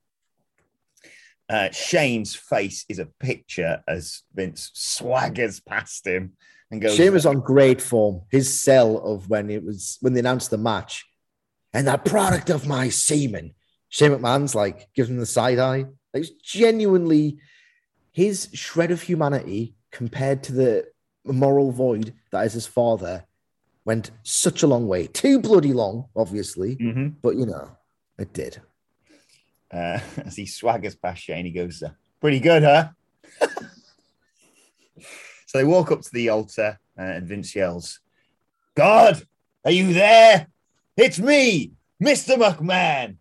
Uh, Shane's face is a picture as Vince swaggers past him and goes. Shane was on great form. His sell of when it was when they announced the match, and that product of my semen. Shane McMahon's like gives him the side eye. It's genuinely his shred of humanity compared to the moral void that is his father went such a long way. Too bloody long, obviously, Mhm. but you know, it did. uh, as he swaggers past Shane, he goes, uh, "Pretty good, huh?" so they walk up to the altar, uh, and Vince yells, "God, are you there? It's me, Mister McMahon."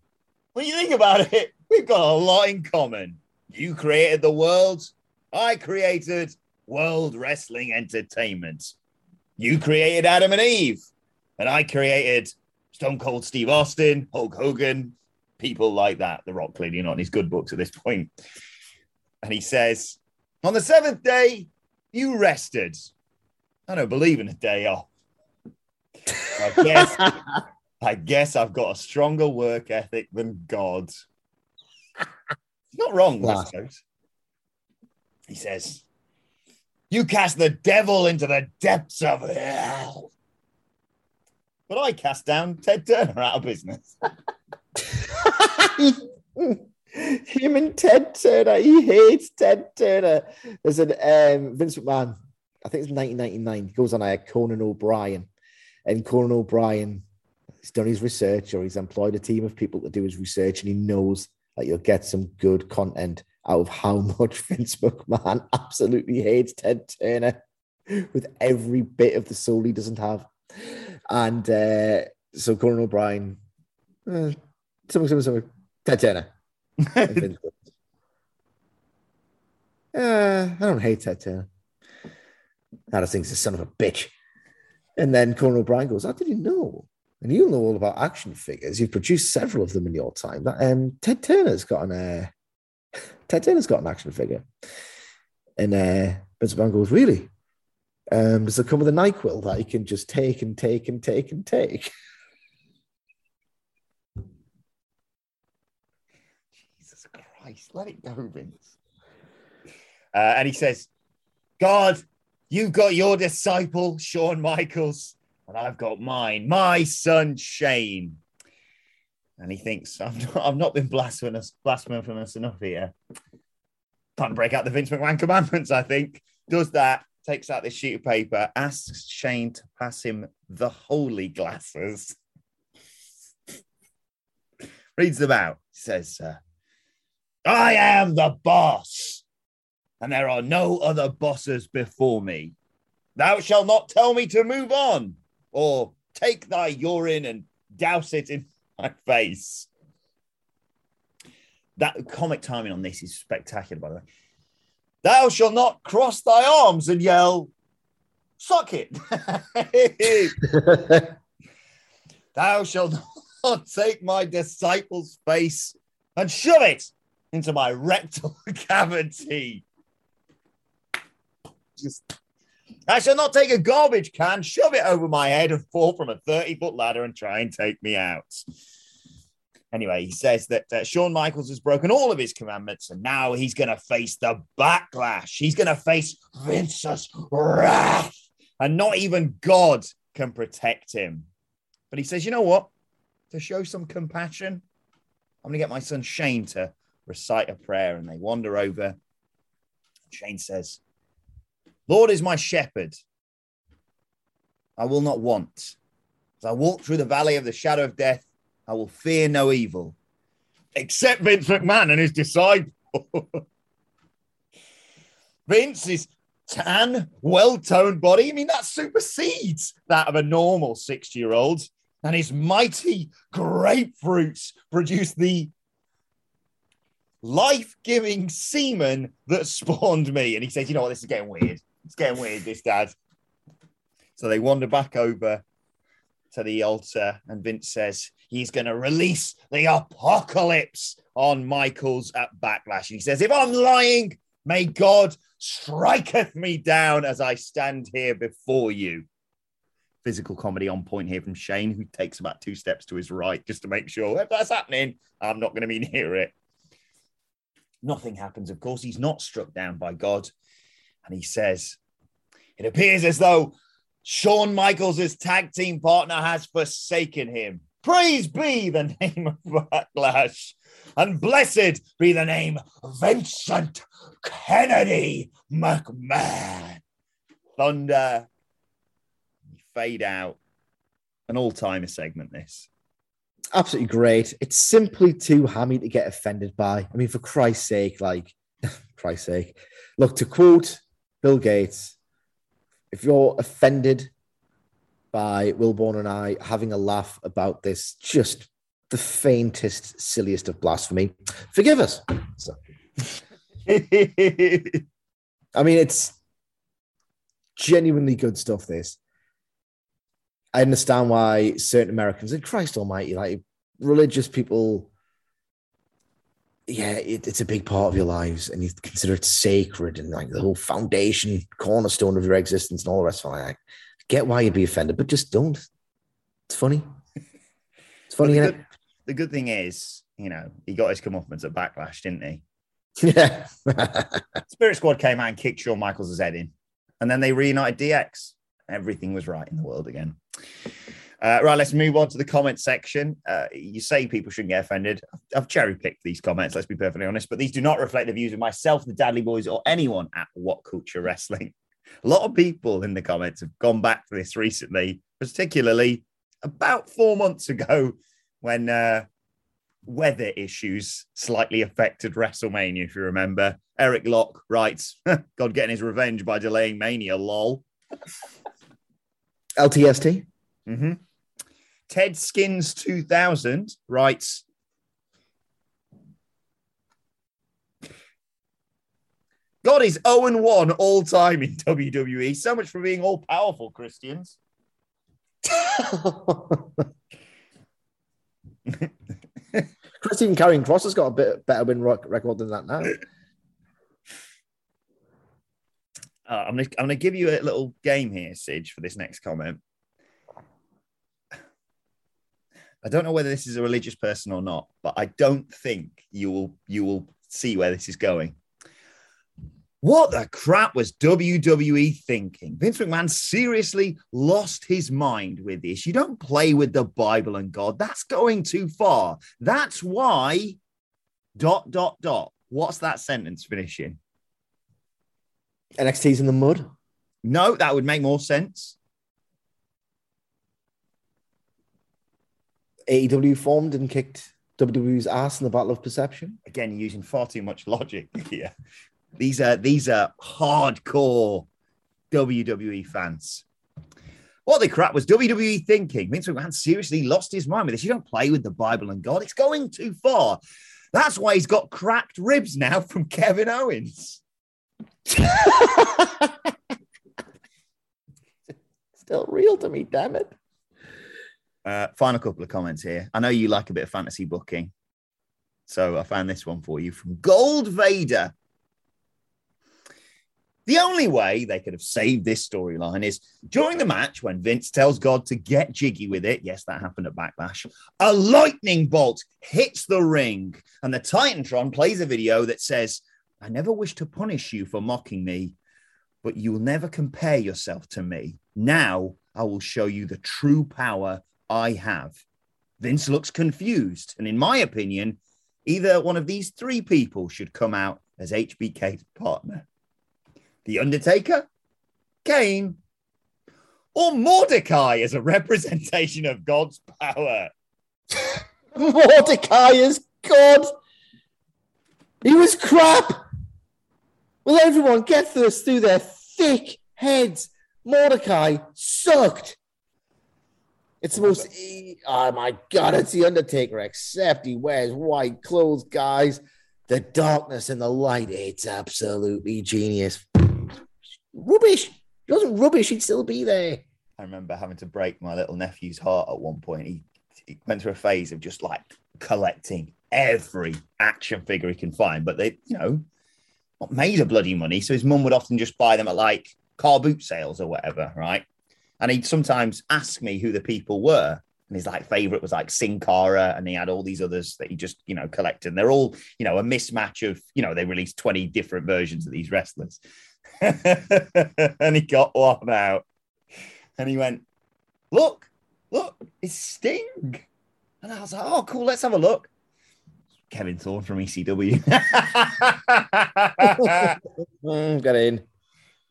When you think about it, we've got a lot in common. You created the world. I created World Wrestling Entertainment. You created Adam and Eve, and I created Stone Cold Steve Austin, Hulk Hogan, people like that. The Rock clearly not in his good books at this point. And he says, On the seventh day, you rested. I don't believe in a day off. I guess I guess I've got a stronger work ethic than God. It's not wrong, Wow. suppose. He says, You cast the devil into the depths of hell. But I cast down Ted Turner out of business. Him and Ted Turner. He hates Ted Turner. There's an um, Vince McMahon. I think it's 1999. He goes on a Conan O'Brien, and Conan O'Brien has done his research, or he's employed a team of people to do his research, and he knows that you'll get some good content out of how much Vince McMahon absolutely hates Ted Turner with every bit of the soul he doesn't have. And uh, so Conan O'Brien, uh, something, something, something, Ted Turner. Uh, I don't hate Ted Turner. I just think he's a son of a bitch. And then Conan O'Brien goes, How did you know? And you know all about action figures. You've produced several of them in your time. That um, Ted Turner's got an uh, Ted Turner's got an action figure. And uh, Vince McMahon goes, Really? Um, does it come with a NyQuil that he can just take and take and take and take? Jesus Christ, let it go, Vince. Uh, and he says, God, you've got your disciple, Shawn Michaels, and I've got mine, my son, Shane. And he thinks, I've not, I've not been blasphemous, blasphemous enough here. Time to break out the Vince McMahon commandments, I think. Does that, takes out this sheet of paper, asks Shane to pass him the holy glasses. Reads them out. Says, uh, I am the boss, and there are no other bosses before me. Thou shalt not tell me to move on, or take thy urine and douse it in my face. That comic timing on this is spectacular, by the way. Thou shalt not cross thy arms and yell, suck it. Thou shalt not take my disciple's face and shove it into my rectal cavity. Just I shall not take a garbage can, shove it over my head, and fall from a 30 foot ladder and try and take me out. Anyway, he says that uh, Shawn Michaels has broken all of his commandments and now he's going to face the backlash. He's going to face Vince's wrath, and not even God can protect him. But he says, you know what? To show some compassion, I'm going to get my son Shane to recite a prayer. And they wander over. Shane says, Lord is my shepherd. I will not want. As I walk through the valley of the shadow of death, I will fear no evil, except Vince McMahon and his disciple. Vince's tan, well toned body, I mean, that supersedes that of a normal 60 year old. And his mighty grapefruits produce the life giving semen that spawned me. And he says, You know what? This is getting weird. It's getting weird, this dad. So they wander back over to the altar, and Vince says he's going to release the apocalypse on Michaels at Backlash. He says, If I'm lying, may God striketh me down as I stand here before you. Physical comedy on point here from Shane, who takes about two steps to his right just to make sure if that's happening, I'm not going to be near it. Nothing happens, of course. He's not struck down by God. And he says, It appears as though Shawn Michaels' tag team partner has forsaken him. Praise be the name of Backlash, and blessed be the name Vincent Kennedy McMahon. Thunder, fade out. An all timer segment, this. Absolutely great. It's simply too hammy to get offended by. I mean, for Christ's sake, like, Christ's sake. Look, to quote Bill Gates, if you're offended by Wilborn and I having a laugh about this, just the faintest, silliest of blasphemy, forgive us. So. I mean, it's genuinely good stuff. This. I understand why certain Americans, and Christ Almighty, like religious people, yeah, it, it's a big part of your lives, and you consider it sacred and like the whole foundation, cornerstone of your existence, and all the rest of it. I get why you'd be offended, but just don't. It's funny. It's funny. Well, the, good, the good thing is, you know, he got his comeuppance at Backlash, didn't he? Yeah. Spirit Squad came out and kicked Shawn Michaels' head in, and then they reunited DX. Everything was right in the world again. Uh, right, let's move on to the comment section. Uh, you say people shouldn't get offended. I've cherry picked these comments, let's be perfectly honest, but these do not reflect the views of myself, the Dudley Boyz, or anyone at What Culture Wrestling. A lot of people in the comments have gone back to this recently, particularly about four months ago when uh, weather issues slightly affected WrestleMania, if you remember. Eric Locke writes, God getting his revenge by delaying Mania, lol. LTST. Mm-hmm. Ted Skins 2000 writes, God is 0 and 1 all time in WWE. So much for being all powerful, Christians. Chris, even Karrion Kross has got a bit better win record than that now. Uh, I'm going to give you a little game here, Sidge, for this next comment. I don't know whether this is a religious person or not, but I don't think you will you will see where this is going. What the crap was WWE thinking? Vince McMahon seriously lost his mind with this. You don't play with the Bible and God. That's going too far. That's why dot dot dot. What's that sentence finishing? NXT's in the mud. No, that would make more sense. AEW formed and kicked WWE's ass in the Battle of Perception. Again, using far too much logic here. These are these are hardcore WWE fans. What the crap was WWE thinking? Vince McMahon seriously lost his mind with this. You don't play with the Bible and God. It's going too far. That's why he's got cracked ribs now from Kevin Owens. Still real to me, damn it. Uh, final couple of comments here. I know you like a bit of fantasy booking. So I found this one for you from Gold Vader. The only way they could have saved this storyline is during the match when Vince tells God to get jiggy with it. Yes, that happened at Backlash. A lightning bolt hits the ring, and the Titantron plays a video that says, I never wish to punish you for mocking me, but you will never compare yourself to me. Now I will show you the true power I have. Vince looks confused, and in my opinion, either one of these three people should come out as HBK's partner. The Undertaker, Kane, or Mordecai as a representation of God's power. Mordecai is God. He was crap. Will everyone get this through their thick heads? Mordecai sucked. It's the most. Oh my God! It's the Undertaker, except he wears white clothes, guys. The darkness and the light. It's absolutely genius. Rubbish. It wasn't rubbish, he'd still be there. I remember having to break my little nephew's heart at one point. He, he went through a phase of just like collecting every action figure he can find, but they, you know, not made of bloody money. So his mum would often just buy them at like car boot sales or whatever, right? And he'd sometimes ask me who the people were. And his like favorite was like Sin Cara, and he had all these others that he just, you know, collected. And they're all, you know, a mismatch of, you know, they released 20 different versions of these wrestlers. and he got one out and he went, Look, look, it's Sting. And I was like, Oh, cool, let's have a look. Kevin Thorne from ECW. Get in.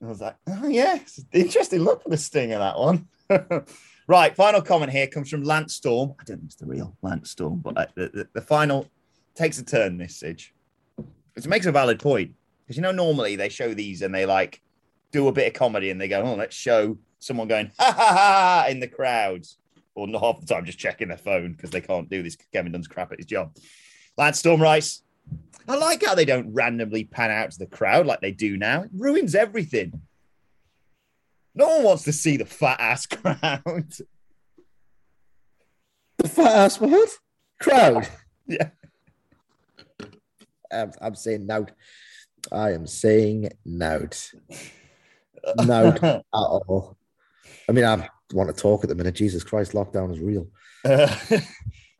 I was like, oh, yeah, interesting look for the sting of that one. right, final comment here comes from Lance Storm. I don't think it's the real Lance Storm, but uh, the, the, the final takes a turn, this Sidge. It makes a valid point. Because, you know, normally they show these and they like do a bit of comedy and they go, oh, let's show someone going, ha ha ha, in the crowds. Or not half the time just checking their phone because they can't do this. Kevin Dunn's crap at his job. Lance Storm writes, I like how they don't randomly pan out to the crowd like they do now. It ruins everything. No one wants to see the fat ass crowd. The fat ass what? Crowd. yeah. I'm, I'm saying nout. I am saying nout. No at all. I mean, I want to talk at the minute. Jesus Christ, lockdown is real. Uh,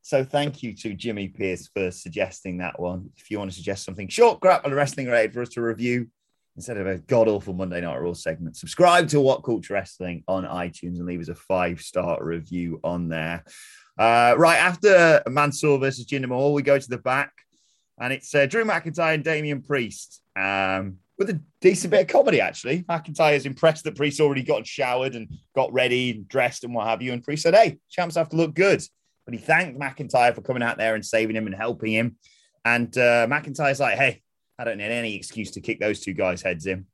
so thank you to Jimmy Pierce for suggesting that one. If you want to suggest something short, crap, and wrestling related for us to review instead of a god awful Monday Night Raw segment, subscribe to What Culture Wrestling on iTunes and leave us a five star review on there. Uh, right after Mansoor versus Jinder Mahal, we go to the back, and it's uh, Drew McIntyre and Damian Priest. Um, with a decent bit of comedy, actually. McIntyre is impressed that Priest already got showered and got ready and dressed and what have you. And Priest said, Hey, champs have to look good. But he thanked McIntyre for coming out there and saving him and helping him. And uh, McIntyre's like, Hey, I don't need any excuse to kick those two guys' heads in.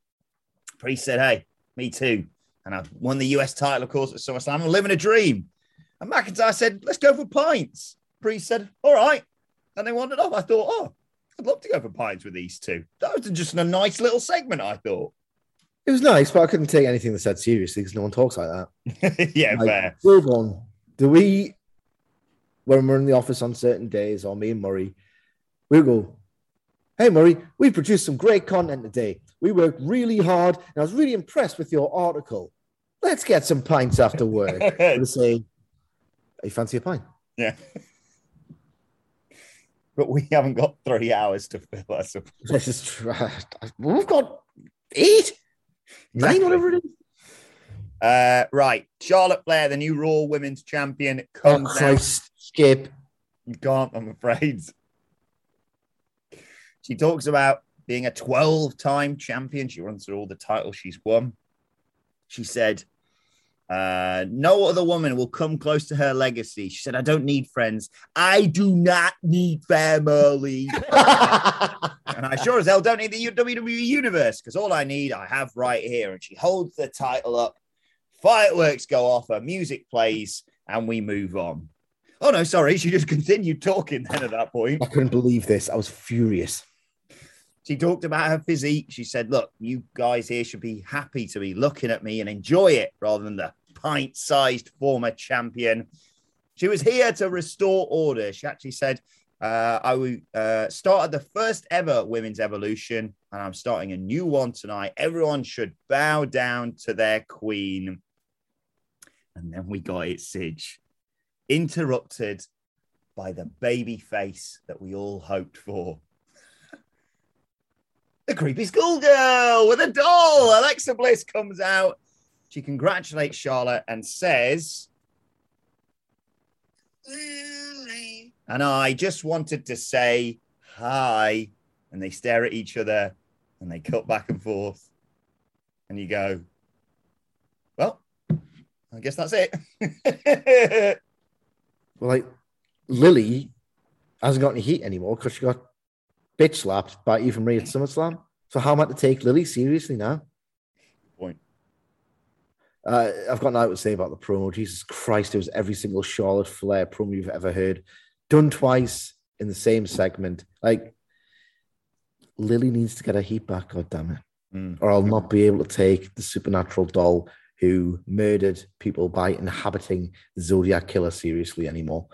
Priest said, Hey, me too. And I've won the US title, of course, at SummerSlam. I'm living a dream. And McIntyre said, Let's go for pints. Priest said, All right. And they wandered off. I thought, Oh, I'd love to go for pints with these two. That was just a nice little segment, I thought. It was nice, but I couldn't take anything they said seriously because no one talks like that. yeah, Like, fair. Move on. Do we, when we're in the office on certain days, or me and Murray, we go, Hey, Murray, we produced some great content today. We worked really hard, and I was really impressed with your article. Let's get some pints after work. We'll say, You fancy a pint? Yeah. but we haven't got three hours to fill us. up. Let's just try. We've got eight, nine, whatever it is. Uh, right. Charlotte Flair, the new Raw Women's Champion, Oh, comes out. Skip. You can't, I'm afraid. She talks about being a 12 time champion. She runs through all the titles she's won. She said, uh, No other woman will come close to her legacy. She said, I don't need friends. I do not need family. and I sure as hell don't need the WWE universe because all I need, I have right here. And she holds the title up. Fireworks go off, her music plays, and we move on. Oh no, sorry, she just continued talking then at that point. I couldn't believe this. I was furious. She talked about her physique. She said, Look, you guys here should be happy to be looking at me and enjoy it rather than the pint sized former champion. She was here to restore order. She actually said, Uh, I will, uh, started the first ever women's evolution, and I'm starting a new one tonight. Everyone should bow down to their queen. And then we got it, Sidge, interrupted by the baby face that we all hoped for. the creepy schoolgirl with a doll. Alexa Bliss comes out. She congratulates Charlotte and says, and I just wanted to say hi. And they stare at each other and they cut back and forth. And you go, well, I guess that's it. Well, like Lilly hasn't got any heat anymore because she got bitch slapped by Eva Marie at SummerSlam. So how am I to take Lilly seriously now? Point. Uh, I've got nothing to say about the promo. Jesus Christ, it was every single Charlotte Flair promo you've ever heard, done twice in the same segment. Like Lilly needs to get her heat back. God damn it, Mm. or I'll not be able to take the supernatural doll who murdered people by inhabiting the Zodiac Killer seriously anymore.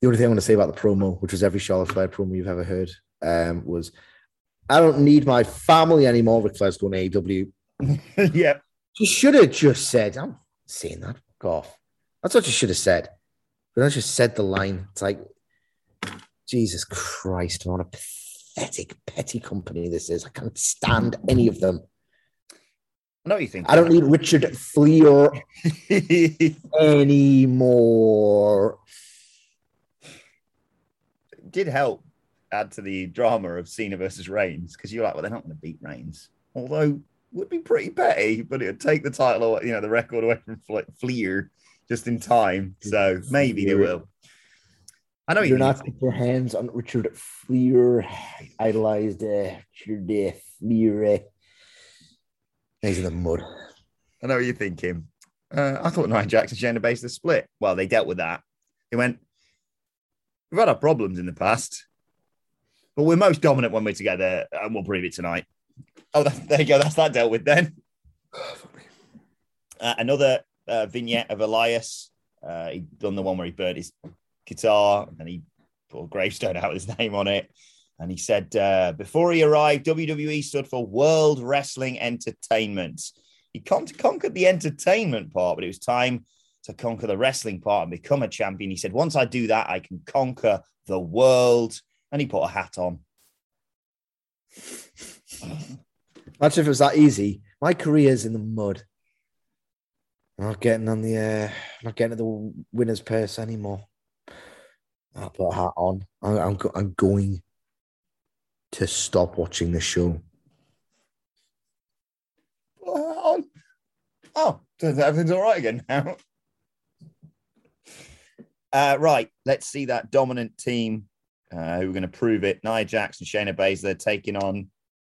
The only thing I want to say about the promo, which was every Charlotte Flair promo you've ever heard, um, was I don't need my family anymore. Ric Flair's going AEW. yep. You should have just said, I'm saying that. Fuck off. That's what you should have said. But I just said the line. It's like, Jesus Christ, what a pathetic, petty company this is. I can't stand any of them. I know what you think. I don't need Richard Fliehr anymore. did help add to the drama of Cena versus Reigns because you're like, well, they're not going to beat Reigns, although would be pretty petty, but it would take the title, away, you know, the record away from Fle- Fliehr just in time. So maybe they will. I know You're not put your hands on Richard Fliehr, idolized uh, Richard uh, Fliehr. He's in the mud. I know what you're thinking. Uh, I thought Nia Jax and Shayna Baszler split. Well, they dealt with that. They went, we've had our problems in the past, but we're most dominant when we're together, and we'll prove it tonight. Oh, that, there you go. That's that dealt with then. Uh, another uh, vignette of Elias. Uh, he'd done the one where he burned his guitar and he put a gravestone out with his name on it. And he said, uh, before he arrived, WWE stood for World Wrestling Entertainment. He con- conquered the entertainment part, but it was time to conquer the wrestling part and become a champion. He said, once I do that, I can conquer the world. And he put a hat on. Imagine if it was that easy. My career's in the mud. I'm not getting on the uh, not getting to the winner's purse anymore. I'll put a hat on. I'm, I'm, I'm going to stop watching the show. Put a hat on. Oh, out everything's all right again now. Uh, right, let's see that dominant team uh, who are going to prove it. Nia Jax and Shayna Baszler taking on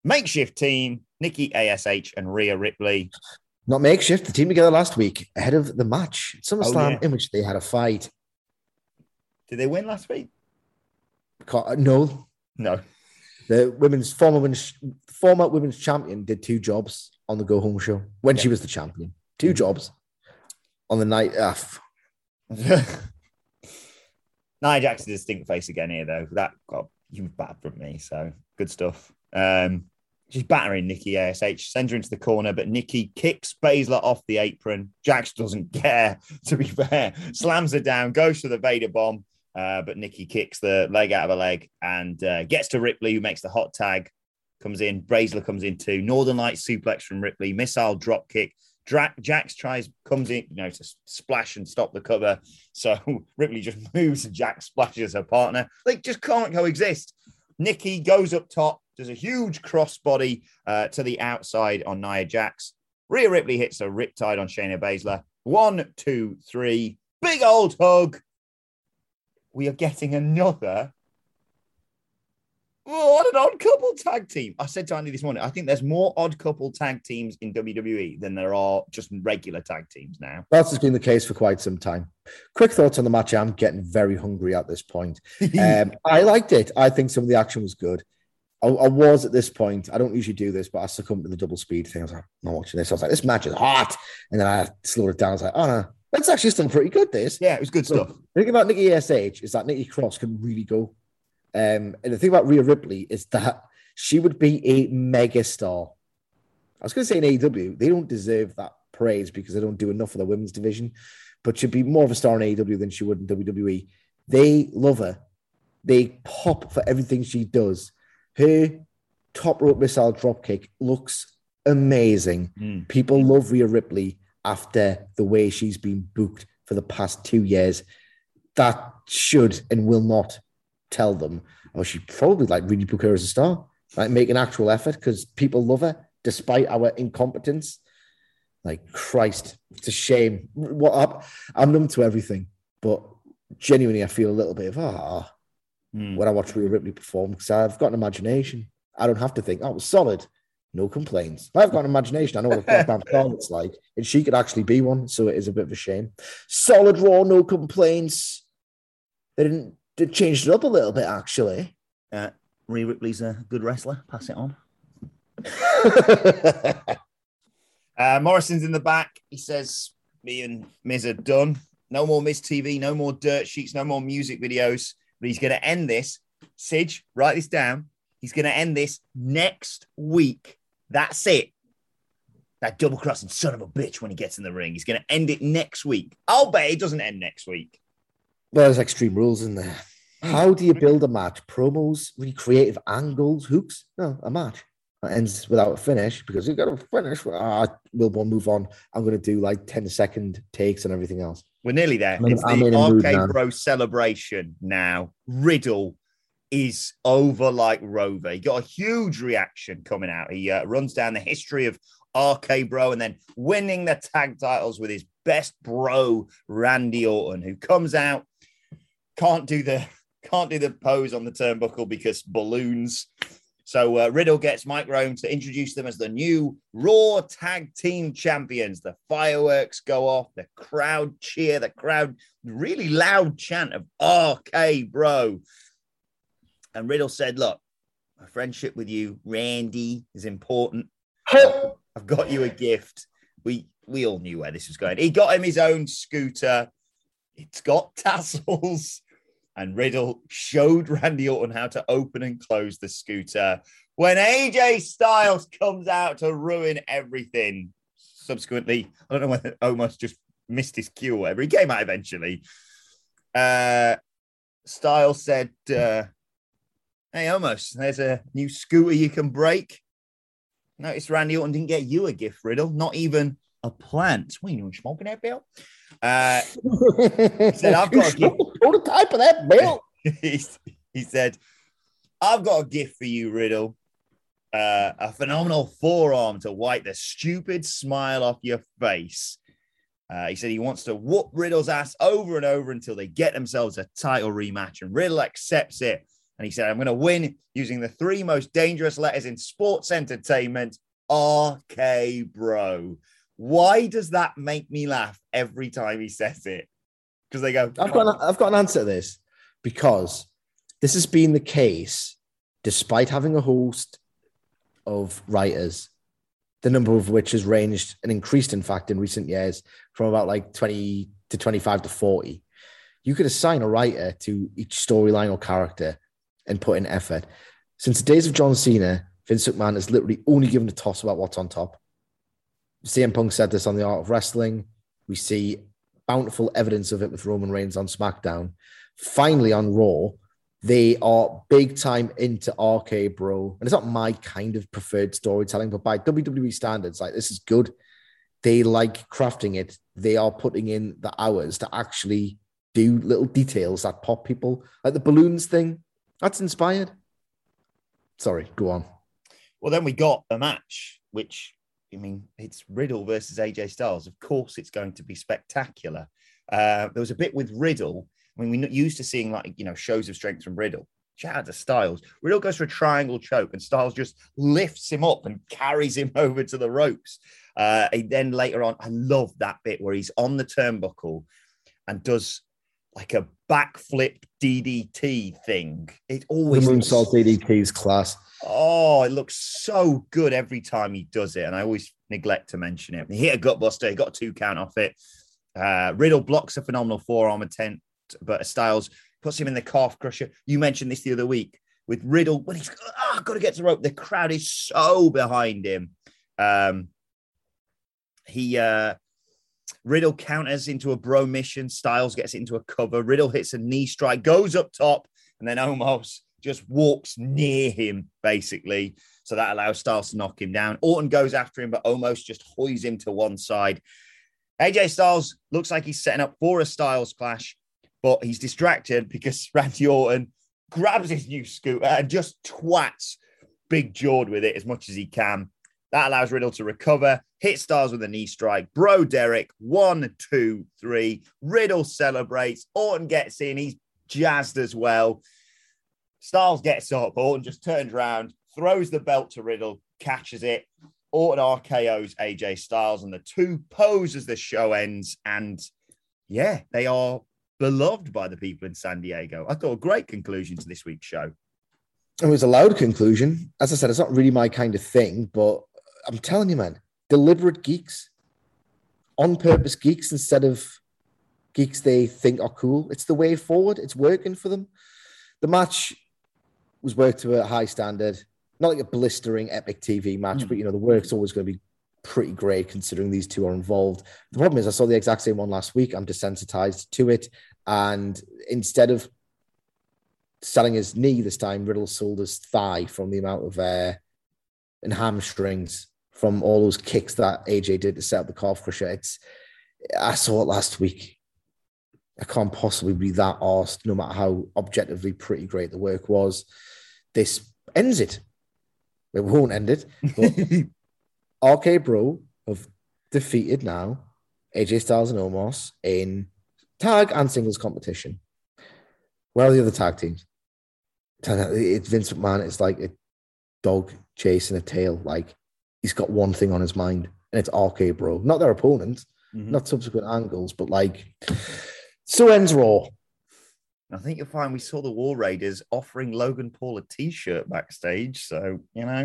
makeshift team Nikki Ash and Rhea Ripley. Not makeshift. The team together last week ahead of the match at SummerSlam yeah. in which they had a fight. Did they win last week? No, No. The women's former women's former women's champion did two jobs on the go home show when she was the champion. Two jobs on the night. Uh, Nia Jax is a distinct face again here, though. That got you bad from me, so good stuff. Um, she's battering Nikki Ash, sends her into the corner, but Nikki kicks Baszler off the apron. Jax doesn't care, to be fair, slams her down, goes for the Vader bomb, uh, but Nikki kicks the leg out of her leg and uh, gets to Ripley, who makes the hot tag. Comes in, Baszler comes in too. Northern Light suplex from Ripley, missile drop kick. Dra- Jax tries, comes in, you know, to splash and stop the cover. So Ripley just moves and Jax splashes her partner. They just can't coexist. Nikki goes up top, does a huge crossbody uh, to the outside on Nia Jax. Rhea Ripley hits a riptide on Shayna Baszler. One, two, three. Big old hug. We are getting another. Oh, what an odd couple tag team. I said to Andy this morning, I think there's more odd couple tag teams in WWE than there are just regular tag teams now. That's been the case for quite some time. Quick thoughts on the match. I'm getting very hungry at this point. Um, I liked it. I think some of the action was good. I, I was at this point. I don't usually do this, but I succumbed to the double speed thing. I was like, I'm not watching this. I was like, this match is hot. And then I slowed it down. I was like, oh no, that's actually still pretty good. This. Yeah, it was good So, stuff. The thing about Nikki ASH is that Nikki Cross can really go. Um, and the thing about Rhea Ripley is that she would be a mega star. I was going to say in AEW, they don't deserve that praise because they don't do enough for the women's division, but she'd be more of a star in AEW than she would in WWE. They love her. They pop for everything she does. Her top rope missile dropkick looks amazing. Mm. People love Rhea Ripley after the way she's been booked for the past two years. That should and will not tell them, or she probably like really book her as a star, like make an actual effort because people love her despite our incompetence. Like Christ, it's a shame. What up? I'm numb to everything, but genuinely, I feel a little bit of ah Mm. when I watch Rhea Ripley perform because I've got an imagination. I don't have to think, oh, it was solid. No complaints. I've got an imagination. I know what a goddamn Charlotte's like, and she could actually be one. So it is a bit of a shame. Solid Raw, no complaints. They didn't they changed it up a little bit, actually. Uh, Rhea Ripley's a good wrestler. Pass it on. Uh, Morrison's in the back. He says, Me and Miz are done. No more Miz TV, no more dirt sheets, no more music videos. But he's going to end this. Sidge, write this down. He's going to end this next week. That's it. That double crossing son of a bitch when he gets in the ring. He's going to end it next week. I'll bet it doesn't end next week. Well, there's extreme rules in there. How do you build a match? Promos, really creative angles, hooks? No, a match. That ends without a finish because you've got to finish. Ah, we'll move on. I'm going to do like 10 second takes and everything else. We're nearly there. I'm it's the in RK now. Bro celebration now. Riddle is over like Rover. He got a huge reaction coming out. He uh, runs down the history of RK Bro and then winning the tag titles with his best bro, Randy Orton, who comes out, can't do the can't do the pose on the turnbuckle because balloons. So uh, Riddle gets Mike Rome to introduce them as the new Raw Tag Team Champions. The fireworks go off, the crowd cheer, the crowd really loud chant of RK Bro. And Riddle said, "Look, my friendship with you, Randy, is important. I've got you a gift. We we all knew where this was going. He got him his own scooter. It's got tassels." And Riddle showed Randy Orton how to open and close the scooter. When AJ Styles comes out to ruin everything, subsequently, I don't know whether Omos just missed his cue or whatever. He came out eventually. Uh, Styles said, uh, Hey, Omos. there's a new scooter you can break. Notice Randy Orton didn't get you a gift, Riddle, not even a plant. What are you smoking that, Bill? Uh, said, "I've got a gift." prototype of that bill. he, he said, I've got a gift for you, Riddle. Uh, a phenomenal forearm to wipe the stupid smile off your face. Uh, he said he wants to whoop Riddle's ass over and over until they get themselves a title rematch, and Riddle accepts it. And he said, I'm going to win using the three most dangerous letters in sports entertainment RK Bro. Why does that make me laugh every time he says it? Because they go, I've got, an, I've got an answer to this because this has been the case despite having a host of writers, the number of which has ranged and increased, in fact, in recent years from about like 20 to 25 to 40. You could assign a writer to each storyline or character and put in effort. Since the days of John Cena, Vince McMahon has literally only given a toss about what's on top. CM Punk said this on the Art of Wrestling. We see bountiful evidence of it with Roman Reigns on SmackDown. Finally, on Raw, they are big time into RK Bro. And it's not my kind of preferred storytelling, but by WWE standards, like this is good. They like crafting it. They are putting in the hours to actually do little details that pop people, like the balloons thing. That's inspired. Sorry, go on. Well, then we got a match, which I mean, it's Riddle versus AJ Styles. Of course, it's going to be spectacular. Uh, there was a bit with Riddle. I mean, we're not used to seeing like you know shows of strength from Riddle. Shout out to Styles. Riddle goes for a triangle choke, and Styles just lifts him up and carries him over to the ropes. Uh, and then later on, I love that bit where he's on the turnbuckle and does like a backflip DDT thing. It The always looks moonsault DDT's class. Oh, it looks so good every time he does it, and I always neglect to mention it. He hit a gutbuster, he got a two count off it. Uh, Riddle blocks a phenomenal forearm attempt, but Styles puts him in the calf crusher. You mentioned this the other week with Riddle when he's oh, got to get to the rope. The crowd is so behind him. Um, he uh, Riddle counters into a Bromission. Styles gets into a cover. Riddle hits a knee strike, goes up top, and then Omos just walks near him, basically. So that allows Styles to knock him down. Orton goes after him, but Omos just hoys him to one side. AJ Styles looks like he's setting up for a Styles clash, but he's distracted because Randy Orton grabs his new scooter and just twats Big Jord with it as much as he can. That allows Riddle to recover, hit Styles with a knee strike. Bro Derek, one, two, three. Riddle celebrates. Orton gets in. He's jazzed as well. Styles gets up. Orton just turns around, throws the belt to Riddle, catches it. Orton RKO's AJ Styles, and the two pose as the show ends. And yeah, they are beloved by the people in San Diego. I thought a great conclusion to this week's show. It was a loud conclusion. As I said, it's not really my kind of thing, but I'm telling you, man, deliberate geeks, on purpose geeks instead of geeks they think are cool. It's the way forward. It's working for them. The match was worked to a high standard, not like a blistering epic TV match, mm. but you know the work's always going to be pretty great considering these two are involved. The problem is, I saw the exact same one last week. I'm desensitized to it, and instead of selling his knee this time, Riddle sold his thigh from the amount of uh, and hamstrings from all those kicks that AJ did to set up the calf crusher. It's I saw it last week. I can't possibly be that arsed, no matter how objectively pretty great the work was. This ends it. It won't end it. But RK Bro have defeated now AJ Styles and Omos in tag and singles competition. Where are the other tag teams? It's Vince McMahon. It's like a dog chasing a tail. Like he's got one thing on his mind, and it's RK Bro, not their opponent, mm-hmm. not subsequent angles, but like so ends Raw. I think you'll find we saw the War Raiders offering Logan Paul a T-shirt backstage. So you know,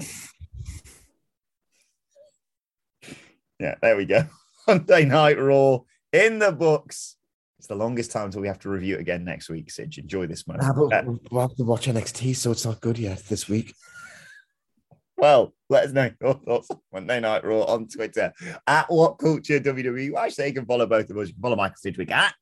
yeah, there we go. Monday Night Raw in the books. It's the longest time until we have to review it again next week. Sid, enjoy this moment. Nah, we'll have to watch NXT, so it's not good yet this week. Well, let us know your thoughts on Monday Night Raw on Twitter at What Culture WWE. I say you can follow both of us. You can follow Michael Sidgwick at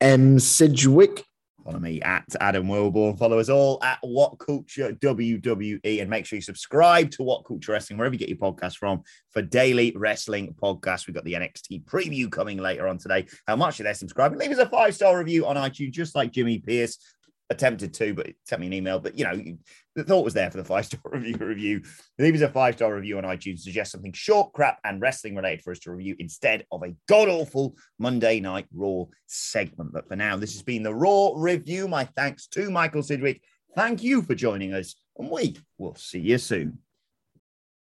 M Sidgwick. Follow me at Adam Wilborn. Follow us all at What Culture WWE, and make sure you subscribe to What Culture Wrestling wherever you get your podcast from for daily wrestling podcasts. We've got the NXT preview coming later on today. How much are they subscribing? Leave us a five star review on iTunes, just like Jimmy Pierce attempted to, but sent me an email. But you know, the thought was there for the five star review. Review. Leave us a five star review on iTunes. Suggest something short, crap, and wrestling related for us to review instead of a god awful Monday Night Raw segment. But for now, this has been the Raw review. My thanks to Michael Sidgwick. Thank you for joining us, and we will see you soon.